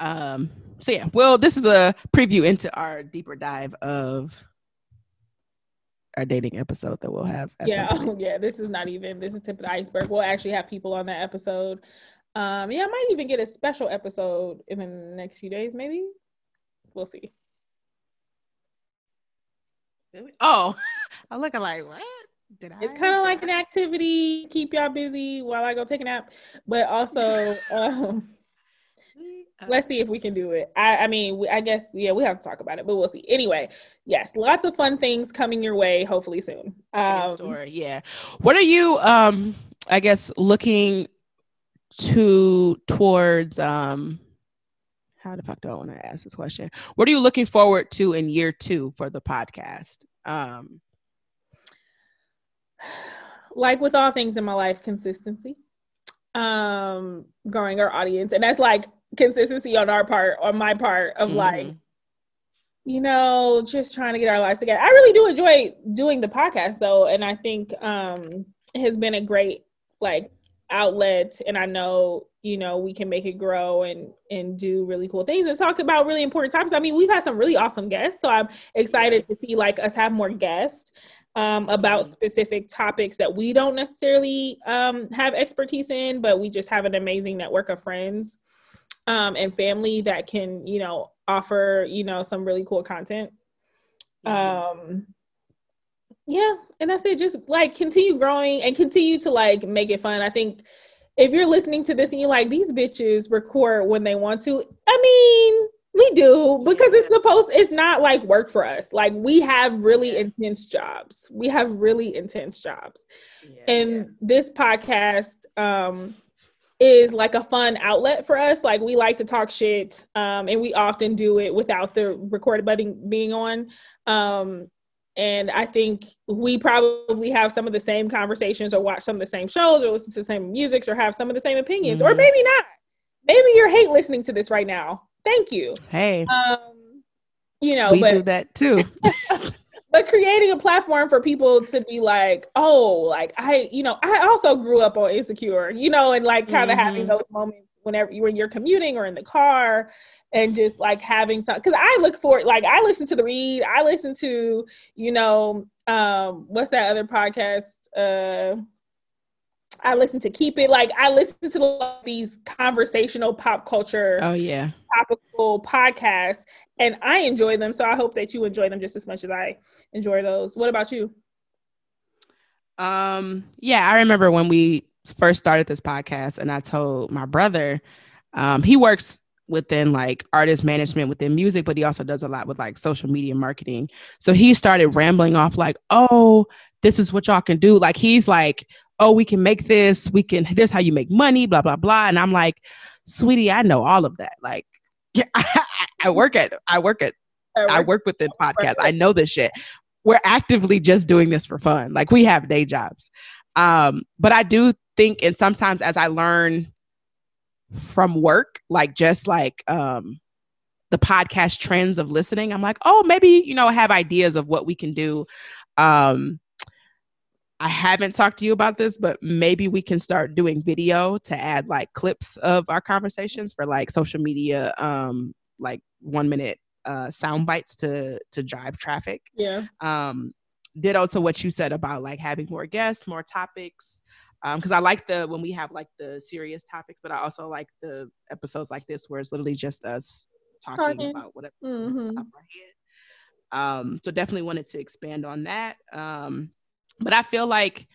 Um, so yeah, well, this is a preview into our deeper dive of our dating episode that we'll have. yeah, *laughs* yeah. This is not even this is tip of the iceberg. We'll actually have people on that episode. Um, yeah, I might even get a special episode in the next few days, maybe. We'll see. Oh, *laughs* I'm looking like what? Did I? It's kind of like an activity, keep y'all busy while I go take a nap, but also. *laughs* um let's see if we can do it. I, I mean, I guess yeah, we have to talk about it, but we'll see. Anyway, yes, lots of fun things coming your way, hopefully soon. Um, store, yeah. What are you, um, I guess, looking to towards? Um, how the fuck do I want to ask this question? What are you looking forward to in year two for the podcast? Um, like with all things in my life, consistency um growing our audience and that's like consistency on our part, on my part, of mm-hmm. like, you know, just trying to get our lives together. I really do enjoy doing the podcast though, and I think um it has been a great like outlet and I know, you know, we can make it grow and and do really cool things and talk about really important topics. I mean, we've had some really awesome guests, so I'm excited to see like us have more guests um, about mm-hmm. specific topics that we don't necessarily um, have expertise in, but we just have an amazing network of friends um, and family that can, you know, offer, you know, some really cool content. Um, yeah, and that's it. Just like continue growing and continue to like make it fun. I think if you're listening to this and you're like, these bitches record when they want to, I mean, we do because it's supposed it's not like work for us. Like we have really intense jobs. We have really intense jobs. Yeah, and yeah. this podcast um is like a fun outlet for us. Like we like to talk shit, um, and we often do it without the recorded button being on. Um, and I think we probably have some of the same conversations, or watch some of the same shows, or listen to the same musics, or have some of the same opinions, mm-hmm. or maybe not. Maybe you're hate listening to this right now. Thank you. Hey. Um, you know, we but, do that too. *laughs* but creating a platform for people to be like, oh, like I, you know, I also grew up on Insecure, you know, and like kind of mm-hmm. having those moments whenever you when you're commuting or in the car and just like having some because I look for like I listen to the read, I listen to, you know, um, what's that other podcast? Uh I listen to Keep It. Like I listen to these conversational pop culture. Oh yeah. Topical podcasts, and I enjoy them. So I hope that you enjoy them just as much as I enjoy those. What about you? Um. Yeah, I remember when we first started this podcast, and I told my brother, um, he works within like artist management within music, but he also does a lot with like social media marketing. So he started rambling off like, "Oh, this is what y'all can do." Like he's like oh, we can make this, we can, this how you make money, blah, blah, blah. And I'm like, sweetie, I know all of that. Like, yeah, I, *laughs* I work at, I work at, I work within podcasts. I know this shit. We're actively just doing this for fun. Like we have day jobs. Um, but I do think, and sometimes as I learn from work, like just like um the podcast trends of listening, I'm like, oh, maybe, you know, have ideas of what we can do. Um, I haven't talked to you about this, but maybe we can start doing video to add like clips of our conversations for like social media, um, like one minute uh, sound bites to to drive traffic. Yeah. Um, ditto to what you said about like having more guests, more topics. Um, because I like the when we have like the serious topics, but I also like the episodes like this where it's literally just us talking, talking. about whatever mm-hmm. top of our head. Um, so definitely wanted to expand on that. Um, but I feel like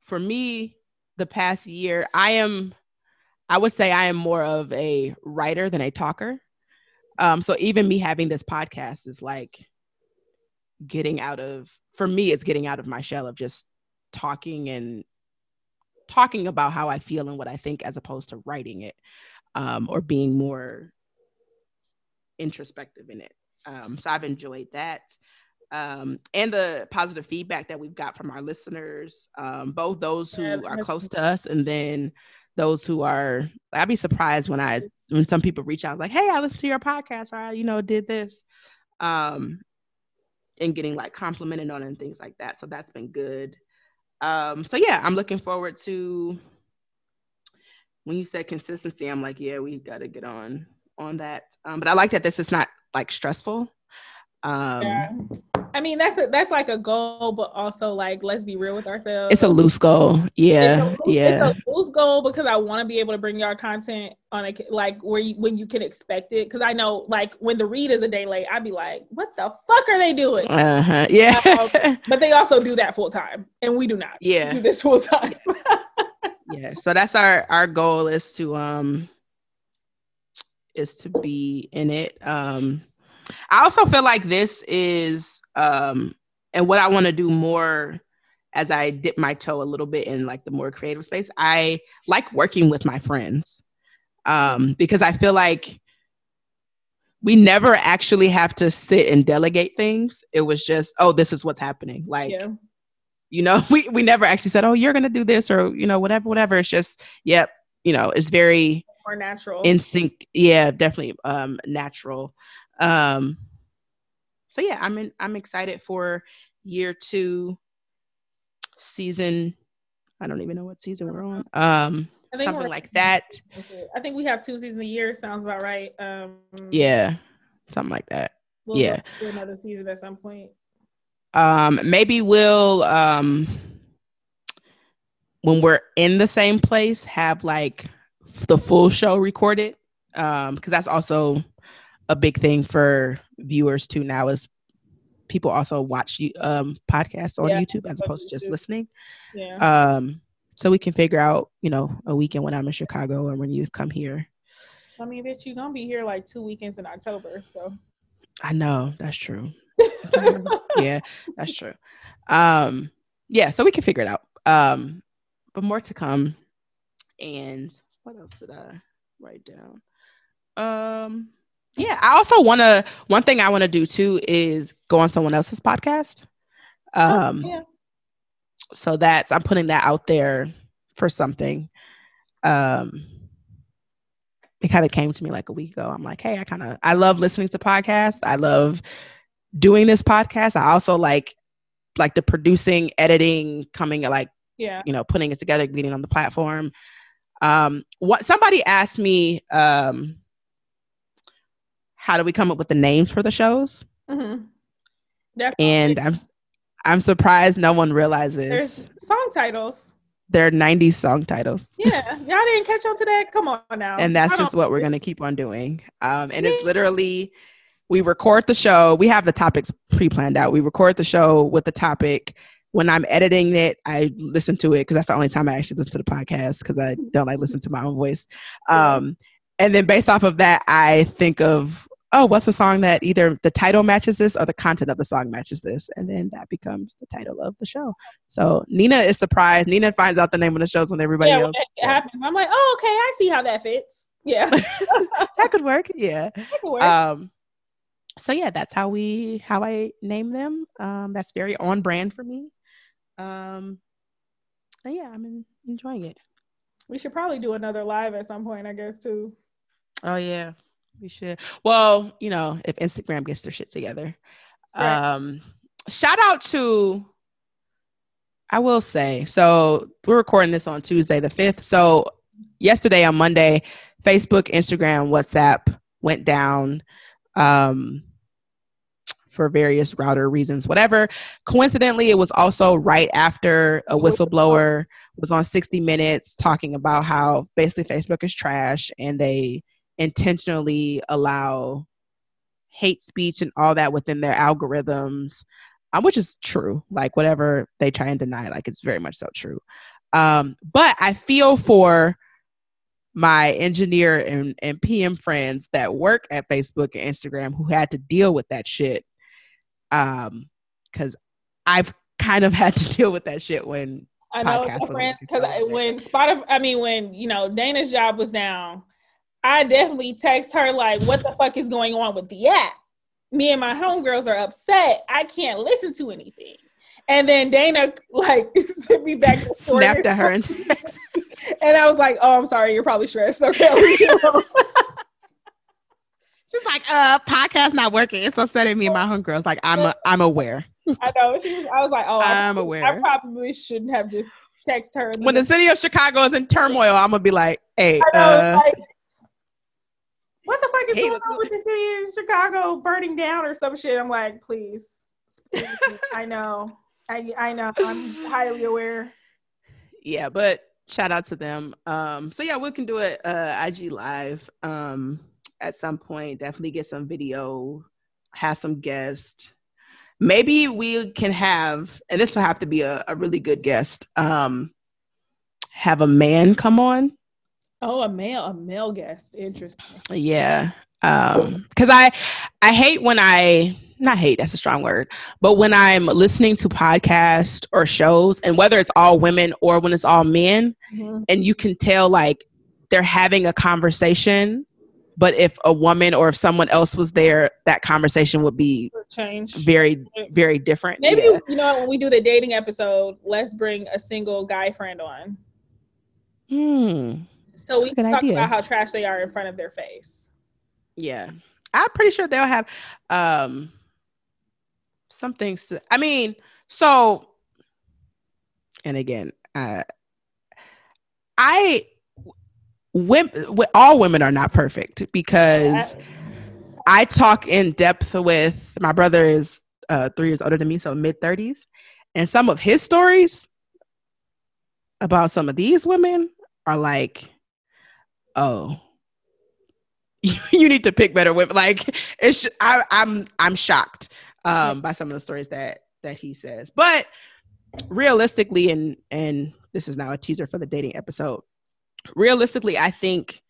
for me, the past year, I am, I would say I am more of a writer than a talker. Um, so even me having this podcast is like getting out of, for me, it's getting out of my shell of just talking and talking about how I feel and what I think as opposed to writing it um, or being more introspective in it. Um, so I've enjoyed that. Um, and the positive feedback that we've got from our listeners, um, both those who are close to us and then those who are. I'd be surprised when I when some people reach out like, "Hey, I listened to your podcast, or I, you know, did this," um, and getting like complimented on and things like that. So that's been good. Um, so yeah, I'm looking forward to. When you said consistency, I'm like, yeah, we got to get on on that. Um, but I like that this is not like stressful. Um, yeah. I mean, that's a, that's like a goal, but also like let's be real with ourselves. It's a loose goal. Yeah, it's loose, yeah. It's a loose goal because I want to be able to bring y'all content on a like where you when you can expect it. Because I know like when the read is a day late, I'd be like, what the fuck are they doing? Uh-huh. Yeah. Um, but they also do that full time, and we do not. Yeah. do this full time. yeah. So that's our our goal is to um is to be in it. Um I also feel like this is um and what I want to do more as I dip my toe a little bit in like the more creative space. I like working with my friends. Um because I feel like we never actually have to sit and delegate things. It was just, oh, this is what's happening. Like yeah. you know, *laughs* we we never actually said, "Oh, you're going to do this" or you know, whatever whatever. It's just, yep, you know, it's very more natural. In sync. Yeah, definitely um natural. Um, so yeah, I'm in, I'm excited for year two, season. I don't even know what season we're on. Um, something like that. I think we have two seasons a year. Sounds about right. Um, yeah, something like that. We'll yeah, another season at some point. Um, maybe we'll um, when we're in the same place, have like the full show recorded. Um, because that's also a big thing for viewers too now is people also watch um podcasts on yeah, YouTube as opposed to just listening. Yeah. Um, so we can figure out, you know, a weekend when I'm in Chicago and when you come here. I mean, bitch, you're gonna be here like two weekends in October, so. I know that's true. *laughs* yeah, that's true. Um, yeah, so we can figure it out. Um, but more to come. And what else did I write down? Um, yeah, I also want to. One thing I want to do too is go on someone else's podcast. Oh, um, oh, yeah. So that's I'm putting that out there for something. Um, it kind of came to me like a week ago. I'm like, hey, I kind of I love listening to podcasts. I love doing this podcast. I also like like the producing, editing, coming like yeah, you know, putting it together, getting on the platform. Um, what somebody asked me um how do we come up with the names for the shows? Mm-hmm. And I'm I'm surprised no one realizes There's song titles. They're 90s song titles. Yeah, y'all didn't catch on to that. Come on now. *laughs* And that's just what we're gonna keep on doing. Um, and it's literally we record the show. We have the topics pre-planned out. We record the show with the topic. When I'm editing it, I listen to it because that's the only time I actually listen to the podcast because I don't like listen to my own voice. Um, and then based off of that, I think of oh, what's a song that either the title matches this or the content of the song matches this? And then that becomes the title of the show. So Nina is surprised. Nina finds out the name of the shows when everybody yeah, else. When happens. I'm like, oh, okay, I see how that fits. Yeah. *laughs* that could work. Yeah. *laughs* Could work. Um, so yeah, that's how we how I name them. Um, that's very on brand for me. Um, yeah, I'm enjoying it. We should probably do another live at some point, I guess, too. Oh yeah, we should. Well, you know, if Instagram gets their shit together. Right. Um, shout out to I will say, so we're recording this on Tuesday the 5th. So yesterday on Monday, Facebook, Instagram, WhatsApp went down um, for various router reasons, whatever. Coincidentally, it was also right after a whistleblower was on 60 Minutes talking about how basically Facebook is trash and they intentionally allow hate speech and all that within their algorithms, um, which is true. Like whatever they try and deny, like it's very much so true. Um, but I feel for my engineer and, and PM friends that work at Facebook and Instagram who had to deal with that shit. Um, because I've kind of *laughs* had to deal with that shit when I know because when Spotify, I mean, when you know Dana's job was down, I definitely text her like, "What the fuck is going on with the app?" me and my homegirls are upset. I can't listen to anything. And then Dana like *laughs* sent me back the snapped at her and text. *laughs* and I was like, "Oh, I'm sorry. You're probably stressed. *laughs* Okay." She's like, "Uh, podcast not working. It's upsetting me and my homegirls. Like, I'm a, I'm aware." I know. She was. I was like, "Oh, I'm, I'm aware. I probably shouldn't have just text her." When the city of Chicago is in turmoil, I'm gonna be like, "Hey, know, uh, like, what the fuck is going on with the city of Chicago burning down or some shit?" I'm like, "Please, *laughs* I know, I I know. I'm highly aware." Yeah, but shout out to them. Um, so yeah, we can do it uh, IG live um, at some point. Definitely get some video, have some guests maybe we can have, and this will have to be a, a really good guest, um, have a man come on. Oh, a male, a male guest. Interesting. Yeah. Um, because I I hate when I not hate, that's a strong word, but when I'm listening to podcasts or shows, and whether it's all women or when it's all men, mm-hmm. and you can tell like they're having a conversation but if a woman or if someone else was there that conversation would be change very very different maybe yeah. you know when we do the dating episode let's bring a single guy friend on hmm so we can talk idea. about how trash they are in front of their face. Yeah. I'm pretty sure they'll have um some things to, i mean so and again uh i women, all women are not perfect because I talk in depth with my brother is uh, three years older than me, so mid thirties, and some of his stories about some of these women are like, oh, *laughs* you need to pick better women. Like it's, I, I'm, I'm shocked um, by some of the stories that that he says, but realistically, and and this is now a teaser for the dating episode realistically, I think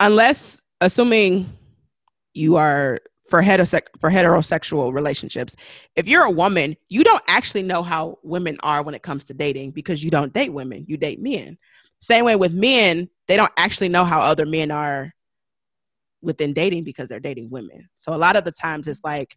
unless assuming you are for heterose- for heterosexual relationships, if you're a woman, you don't actually know how women are when it comes to dating because you don't date women, you date men. Same way with men, they don't actually know how other men are within dating because they're dating women. So a lot of the times it's like,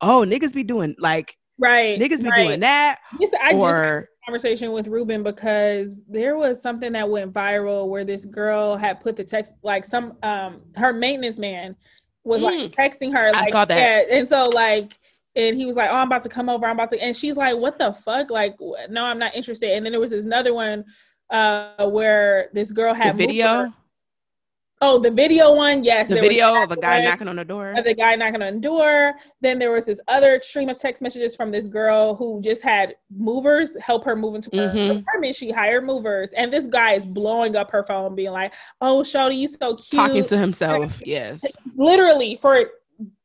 oh, niggas be doing like right niggas be right. doing that. Yes, I or conversation with Ruben because there was something that went viral where this girl had put the text like some um her maintenance man was mm. like texting her like I saw that. Yeah, and so like and he was like, "Oh, I'm about to come over. I'm about to," and she's like, "What the fuck? Like, no, I'm not interested." And then there was this another one uh where this girl had the video. Oh, the video one, yes. The video of a guy knocking on the door. Of the guy knocking on the door. Then there was this other stream of text messages from this girl who just had movers help her move into her mm-hmm. apartment. She hired movers, and this guy is blowing up her phone, being like, "Oh, Shawty, you so cute." Talking to himself, *laughs* yes. Literally for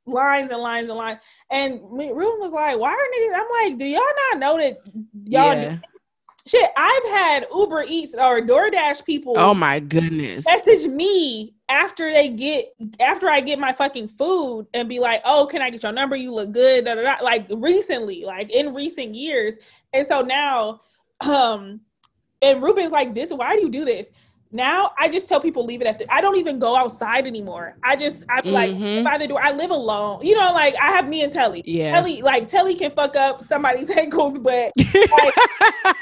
lines and lines and lines. And Ruben was like, "Why are niggas?" I'm like, "Do y'all not know that y'all yeah shit, I've had Uber Eats or DoorDash people. Oh my goodness. Message me after they get after I get my fucking food and be like, "Oh, can I get your number? You look good." Da, da, da. Like recently, like in recent years, and so now, um, and Ruben's like, "This, why do you do this?" Now I just tell people leave it at the. I don't even go outside anymore. I just I'm mm-hmm. like by the door. I live alone. You know, like I have me and Telly. Yeah. Telly like Telly can fuck up somebody's *laughs* ankles, but like, *laughs*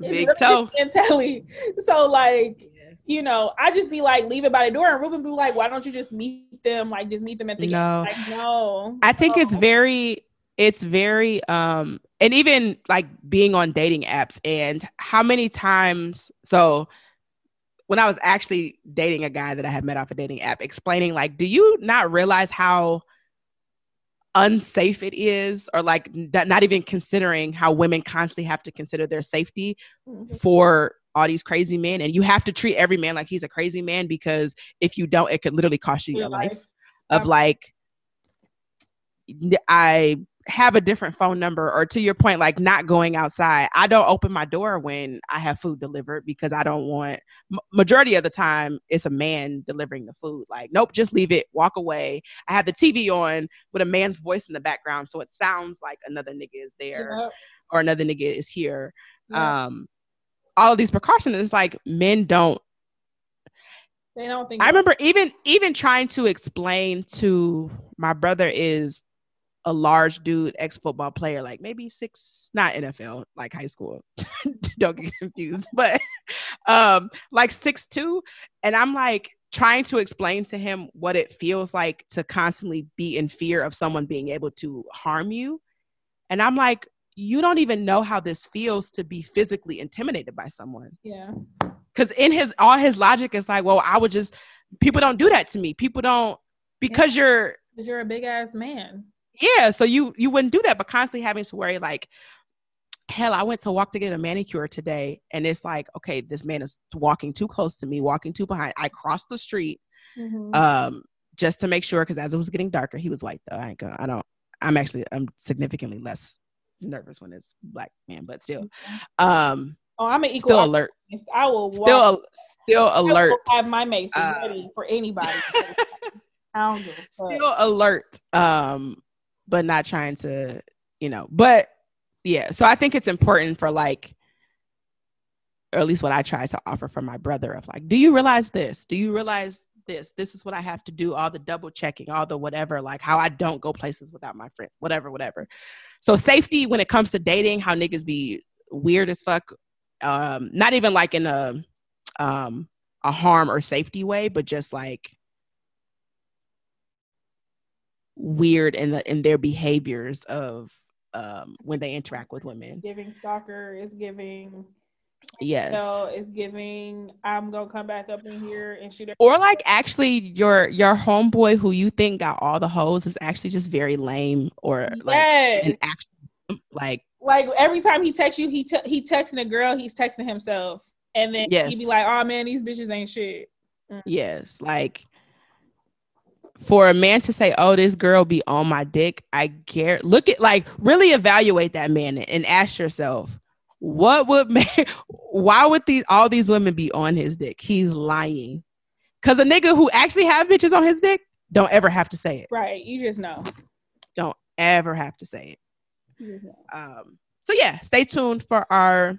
big toe and Telly. So like. Yeah. You know, I just be like, leave it by the door, and Ruben be like, "Why don't you just meet them? Like, just meet them at the no. Like, no. I think it's very it's very um and even like being on dating apps and how many times so when I was actually dating a guy that I had met off a dating app, explaining like, do you not realize how unsafe it is, or like that, not even considering how women constantly have to consider their safety mm-hmm. for all these crazy men, and you have to treat every man like he's a crazy man because if you don't, it could literally cost you your, your life. life. Of like, I have a different phone number or to your point like not going outside i don't open my door when i have food delivered because i don't want majority of the time it's a man delivering the food like nope just leave it walk away i have the tv on with a man's voice in the background so it sounds like another nigga is there yep. or another nigga is here yep. um all of these precautions is like men don't They don't think. I remember even even trying to explain to my brother is a large dude, ex football player, like maybe six, not NFL, like high school. *laughs* Don't get confused, but um, like six two, and I'm like trying to explain to him what it feels like to constantly be in fear of someone being able to harm you, and I'm like, you don't even know how this feels to be physically intimidated by someone. Yeah. Because in his all his logic is like, well, I would just people don't do that to me. People don't because yeah. you're because you're a big ass man yeah so you you wouldn't do that but constantly having to worry like hell i went to walk to get a manicure today and it's like okay this man is walking too close to me walking too behind. I crossed the street mm-hmm. um just to make sure because as it was getting darker he was white though. I ain't gonna, i don't i'm actually i'm significantly less nervous when it's black man but still mm-hmm. um oh i'm an equal still alert. i will still still alert. have my mace uh, ready for anybody. *laughs* I don't still alert um but not trying to, you know, but yeah. So I think it's important for like, or at least what I try to offer for my brother of like, do you realize this? Do you realize this? This is what I have to do, all the double checking, all the whatever, like how I don't go places without my friend, whatever, whatever. So safety when it comes to dating, how niggas be weird as fuck. Um, not even like in a um a harm or safety way, but just like weird in the in their behaviors of um when they interact with women. It's giving stalker, it's giving Yes. So it's giving I'm gonna come back up in here and shoot Or like actually your your homeboy who you think got all the hoes is actually just very lame or like yes. an actual like like every time he texts you, he te- he texting a girl, he's texting himself. And then yes. he'd be like, Oh man, these bitches ain't shit. Mm. Yes, like for a man to say, "Oh, this girl be on my dick," I care. Look at like really evaluate that man and ask yourself, what would man? *laughs* Why would these all these women be on his dick? He's lying. Cause a nigga who actually have bitches on his dick don't ever have to say it. Right. You just know. Don't ever have to say it. Um. So yeah, stay tuned for our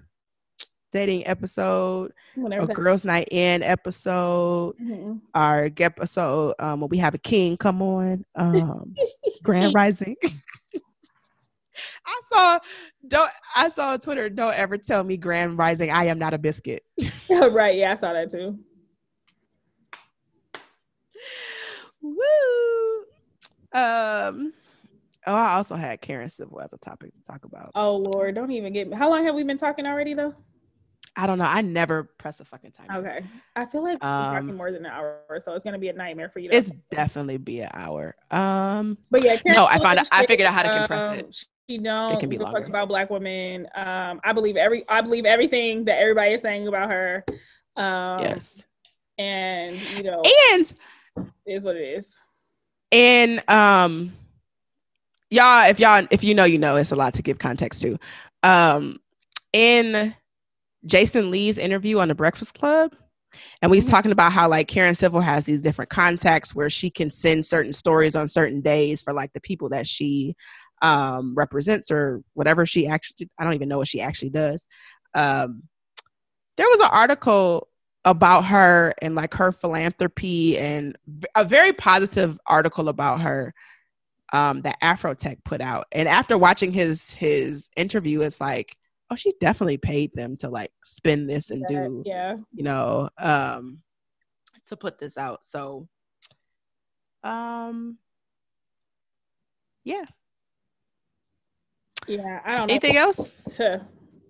dating episode, Whenever a girls' night in episode, mm-hmm. our episode um, when we have a king come on, um, *laughs* Grand Rising. *laughs* I saw don't I saw on Twitter. Don't ever tell me Grand Rising. I am not a biscuit. *laughs* right? Yeah, I saw that too. Woo. Um. Oh, I also had Karen Civil as a topic to talk about. Oh Lord, don't even get me. How long have we been talking already though? I don't know. I never press a fucking timer. Okay. I feel like um, talking more than an hour, so it's gonna be a nightmare for you. it's *laughs* definitely be an hour. Um, but yeah, Karen no, I found out. I figured out how to compress um, it. She don't. It can be longer. about black women. Um, I believe every. I believe everything that everybody is saying about her. Um, yes. And you know, and is what it is. And um, y'all, if y'all, if you know, you know, it's a lot to give context to. Um, in Jason Lee's interview on the Breakfast Club. And we was mm-hmm. talking about how like Karen Civil has these different contacts where she can send certain stories on certain days for like the people that she um, represents or whatever she actually I don't even know what she actually does. Um, there was an article about her and like her philanthropy and a very positive article about her um, that Afrotech put out. And after watching his his interview, it's like oh, she definitely paid them to like spin this and do, yeah, you know, um, to put this out. So, um, yeah, yeah. I don't. know. Anything else?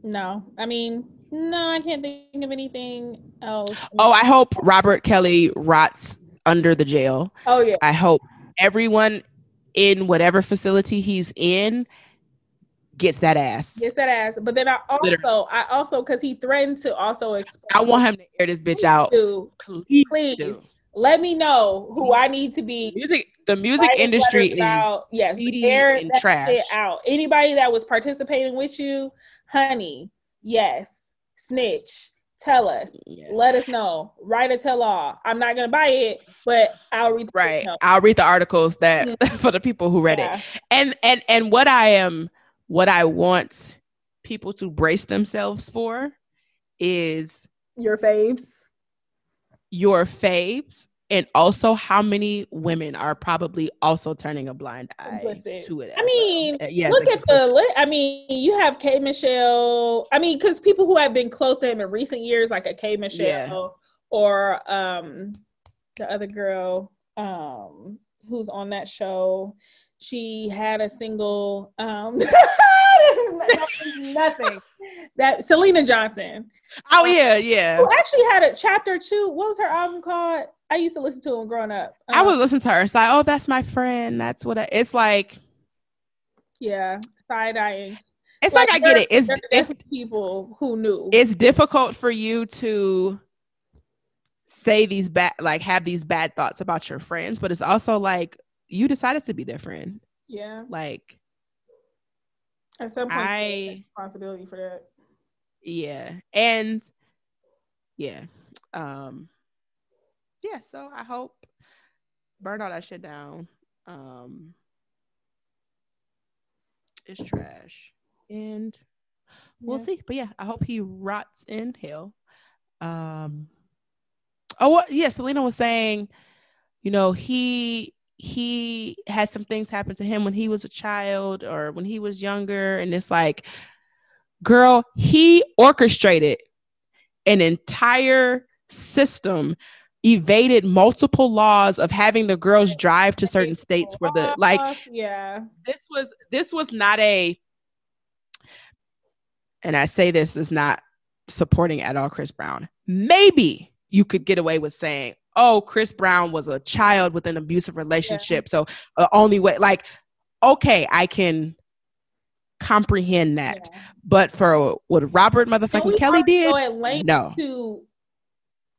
No, I mean, no, I can't think of anything else. Oh, I hope Robert Kelly rots under the jail. Oh yeah. I hope everyone in whatever facility he's in gets that ass. Gets that ass. But then I also, Literally. I also, because he threatened to also I want him to air this bitch out. Do. Please, please do. let me know who I need to be. Music, the music industry is about, yes, air and trash. Out. Anybody that was participating with you, honey, yes, snitch. Tell us. Yes. Let us know. Write a tell all. I'm not gonna buy it, but I'll read. right. I'll read the articles that mm-hmm. *laughs* for the people who read yeah. it. And and and what I am what I want people to brace themselves for is your faves. your faves and also how many women are probably also turning a blind eye to it. I mean, well. Uh, yes, look at the. I mean, you have K Michelle. I mean, because people who have been close to him in recent years, like a K Michelle yeah. or um the other girl um who's on that show. She had a single. um This *laughs* is nothing. that Syleena Johnson. Oh yeah, yeah. Who actually had a chapter two. What was her album called? I used to listen to them growing up. Um, I would um, listen to her. It's like, oh, that's my friend. That's what I, it's like. Yeah, side eyeing. It's like, like I get it. It's it's people who knew. It's difficult for you to say these bad, like have these bad thoughts about your friends, but it's also like you decided to be their friend. Yeah. Like. At some point, I responsibility for that. Yeah, and yeah, um, yeah, so I hope burn all that shit down. Um it's trash. And we'll yeah. see. But yeah, I hope he rots in hell. Um oh what yeah, Syleena was saying, you know, he he had some things happen to him when he was a child or when he was younger. And it's like, girl, he orchestrated an entire system evaded multiple laws of having the girls drive to certain states where the like yeah this was this was not a and i say this is not supporting at all chris brown maybe you could get away with saying oh chris brown was a child with an abusive relationship yeah. so the only way like okay i can comprehend that yeah. but for what robert motherfucking kelly did no to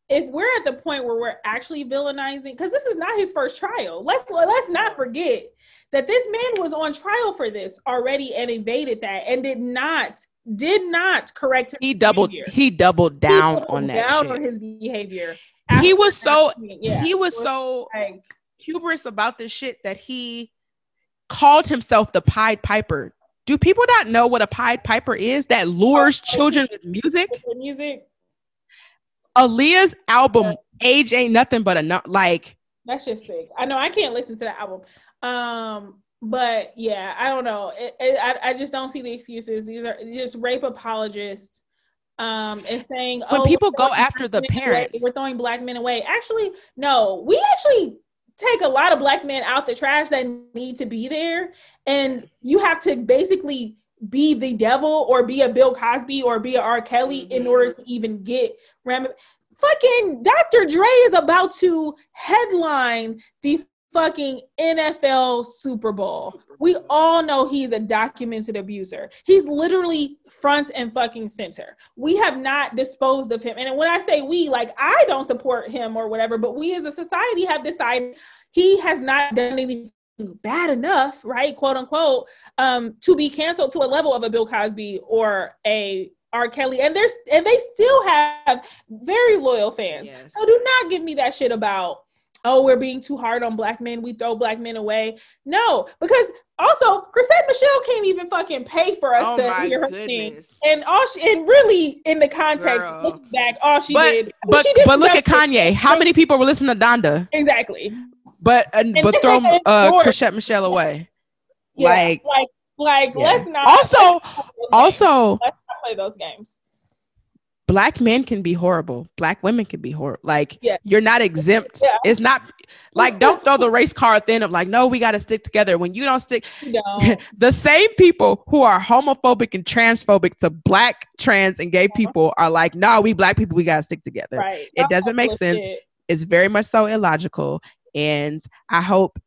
if we're at the point where we're actually villainizing because this is not his first trial let's let's not forget that this man was on trial for this already and evaded that and did not did not correct he doubled behavior. he doubled down he doubled on that down shit. on his behavior he was so yeah, he was, was so like, hubris about this shit that he called himself the pied piper do people not know what a pied piper is that lures oh, children with music music Aaliyah's album "Age Ain't Nothing But a Like that's just sick. I know I can't listen to that album. Um, but yeah, I don't know. It, it, I I just don't see the excuses. These are just rape apologists. Um, and saying when oh, people go after the parents, away, we're throwing black men away. Actually, no, we actually take a lot of black men out the trash that need to be there, and you have to basically be the devil or be a Bill Cosby or be a R. Kelly mm-hmm. in order to even get ram. Fucking Dr. Dre is about to headline the fucking NFL Super Bowl. We all know he's a documented abuser. He's literally front and fucking center. We have not disposed of him. And when I say we, like I don't support him or whatever, but we as a society have decided he has not done anything bad enough, right, quote unquote, um, to be canceled to a level of a Bill Cosby or a R. Kelly, and there's and they still have very loyal fans. Yes. So do not give me that shit about oh we're being too hard on black men, we throw black men away. No, because also Chrisette Michele can't even fucking pay for us oh to hear her sing, and all she and really in the context looking back, all she but, did. But she did but look at Kanye. How many people were listening to Donda? Exactly but uh, but throw uh Chrisette Michele away. Yeah, like like like yeah. let's not also also let's not play those games. Black men can be horrible. Black women can be horrible. Like yeah. you're not exempt. Yeah. It's not like *laughs* don't throw the race card thing of like no, we got to stick together. When you don't stick, no. *laughs* the same people who are homophobic and transphobic to black, trans, and gay uh-huh. people are like, no, we black people, we got to stick together. Right. It doesn't make sense. It's very much so illogical. And I hope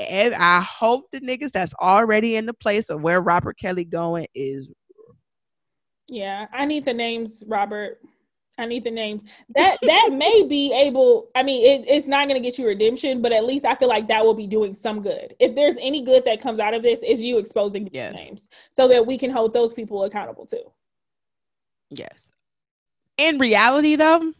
I hope the niggas that's already in the place of where Robert Kelly going is. Yeah, I need the names, Robert. I need the names. That that may be able. I mean, it, it's not going to get you redemption, but at least I feel like that will be doing some good. If there's any good that comes out of this, is you exposing yes. names so that we can hold those people accountable too. Yes. In reality, though,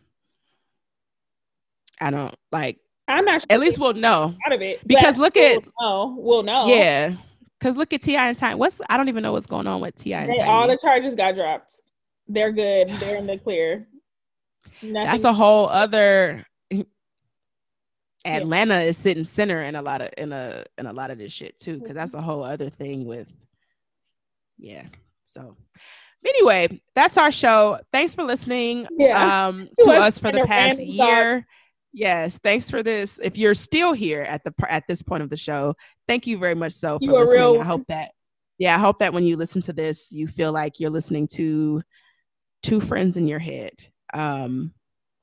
I don't like I'm actually at least we'll know out of it because look we'll at Oh, we'll know yeah because look at T.I. and Tiny. What's I don't even know what's going on with T.I. and Tiny. All the charges got dropped. They're good. They're in the clear. Nothing. That's a whole other Atlanta yeah. is sitting center in a lot of in a in a lot of this shit too, because that's a whole other thing with yeah. So anyway, that's our show. Thanks for listening yeah. um, *laughs* to us for the past year. Yes, thanks for this. If you're still here at the at this point of the show, thank you very much so for you listening. Real- I hope that yeah, I hope that when you listen to this, you feel like you're listening to two friends in your head. Um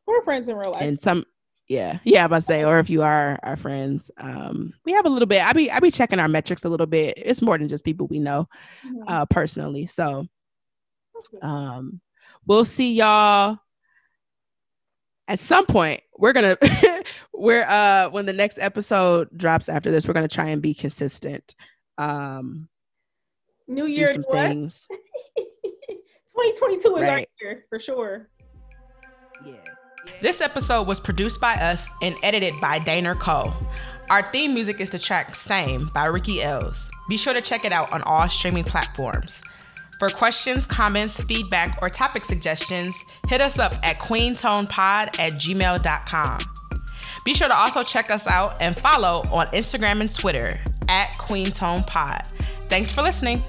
or friends in real life. And some yeah, yeah, I must say, or if you are our friends, um, we have a little bit. I be I be checking our metrics a little bit. It's more than just people we know mm-hmm. uh, personally. So, um, we'll see y'all at some point. We're gonna *laughs* we're uh when the next episode drops after this, we're gonna try and be consistent. Um, New Year, some what? things. *laughs* 2022 is right. our year for sure. Yeah. This episode was produced by us and edited by Daner Cole. Our theme music is the track Same by Ricky Els. Be sure to check it out on all streaming platforms. For questions, comments, feedback, or topic suggestions, hit us up at queentonepod at gmail.com. Be sure to also check us out and follow on Instagram and Twitter at queentonepod. Thanks for listening.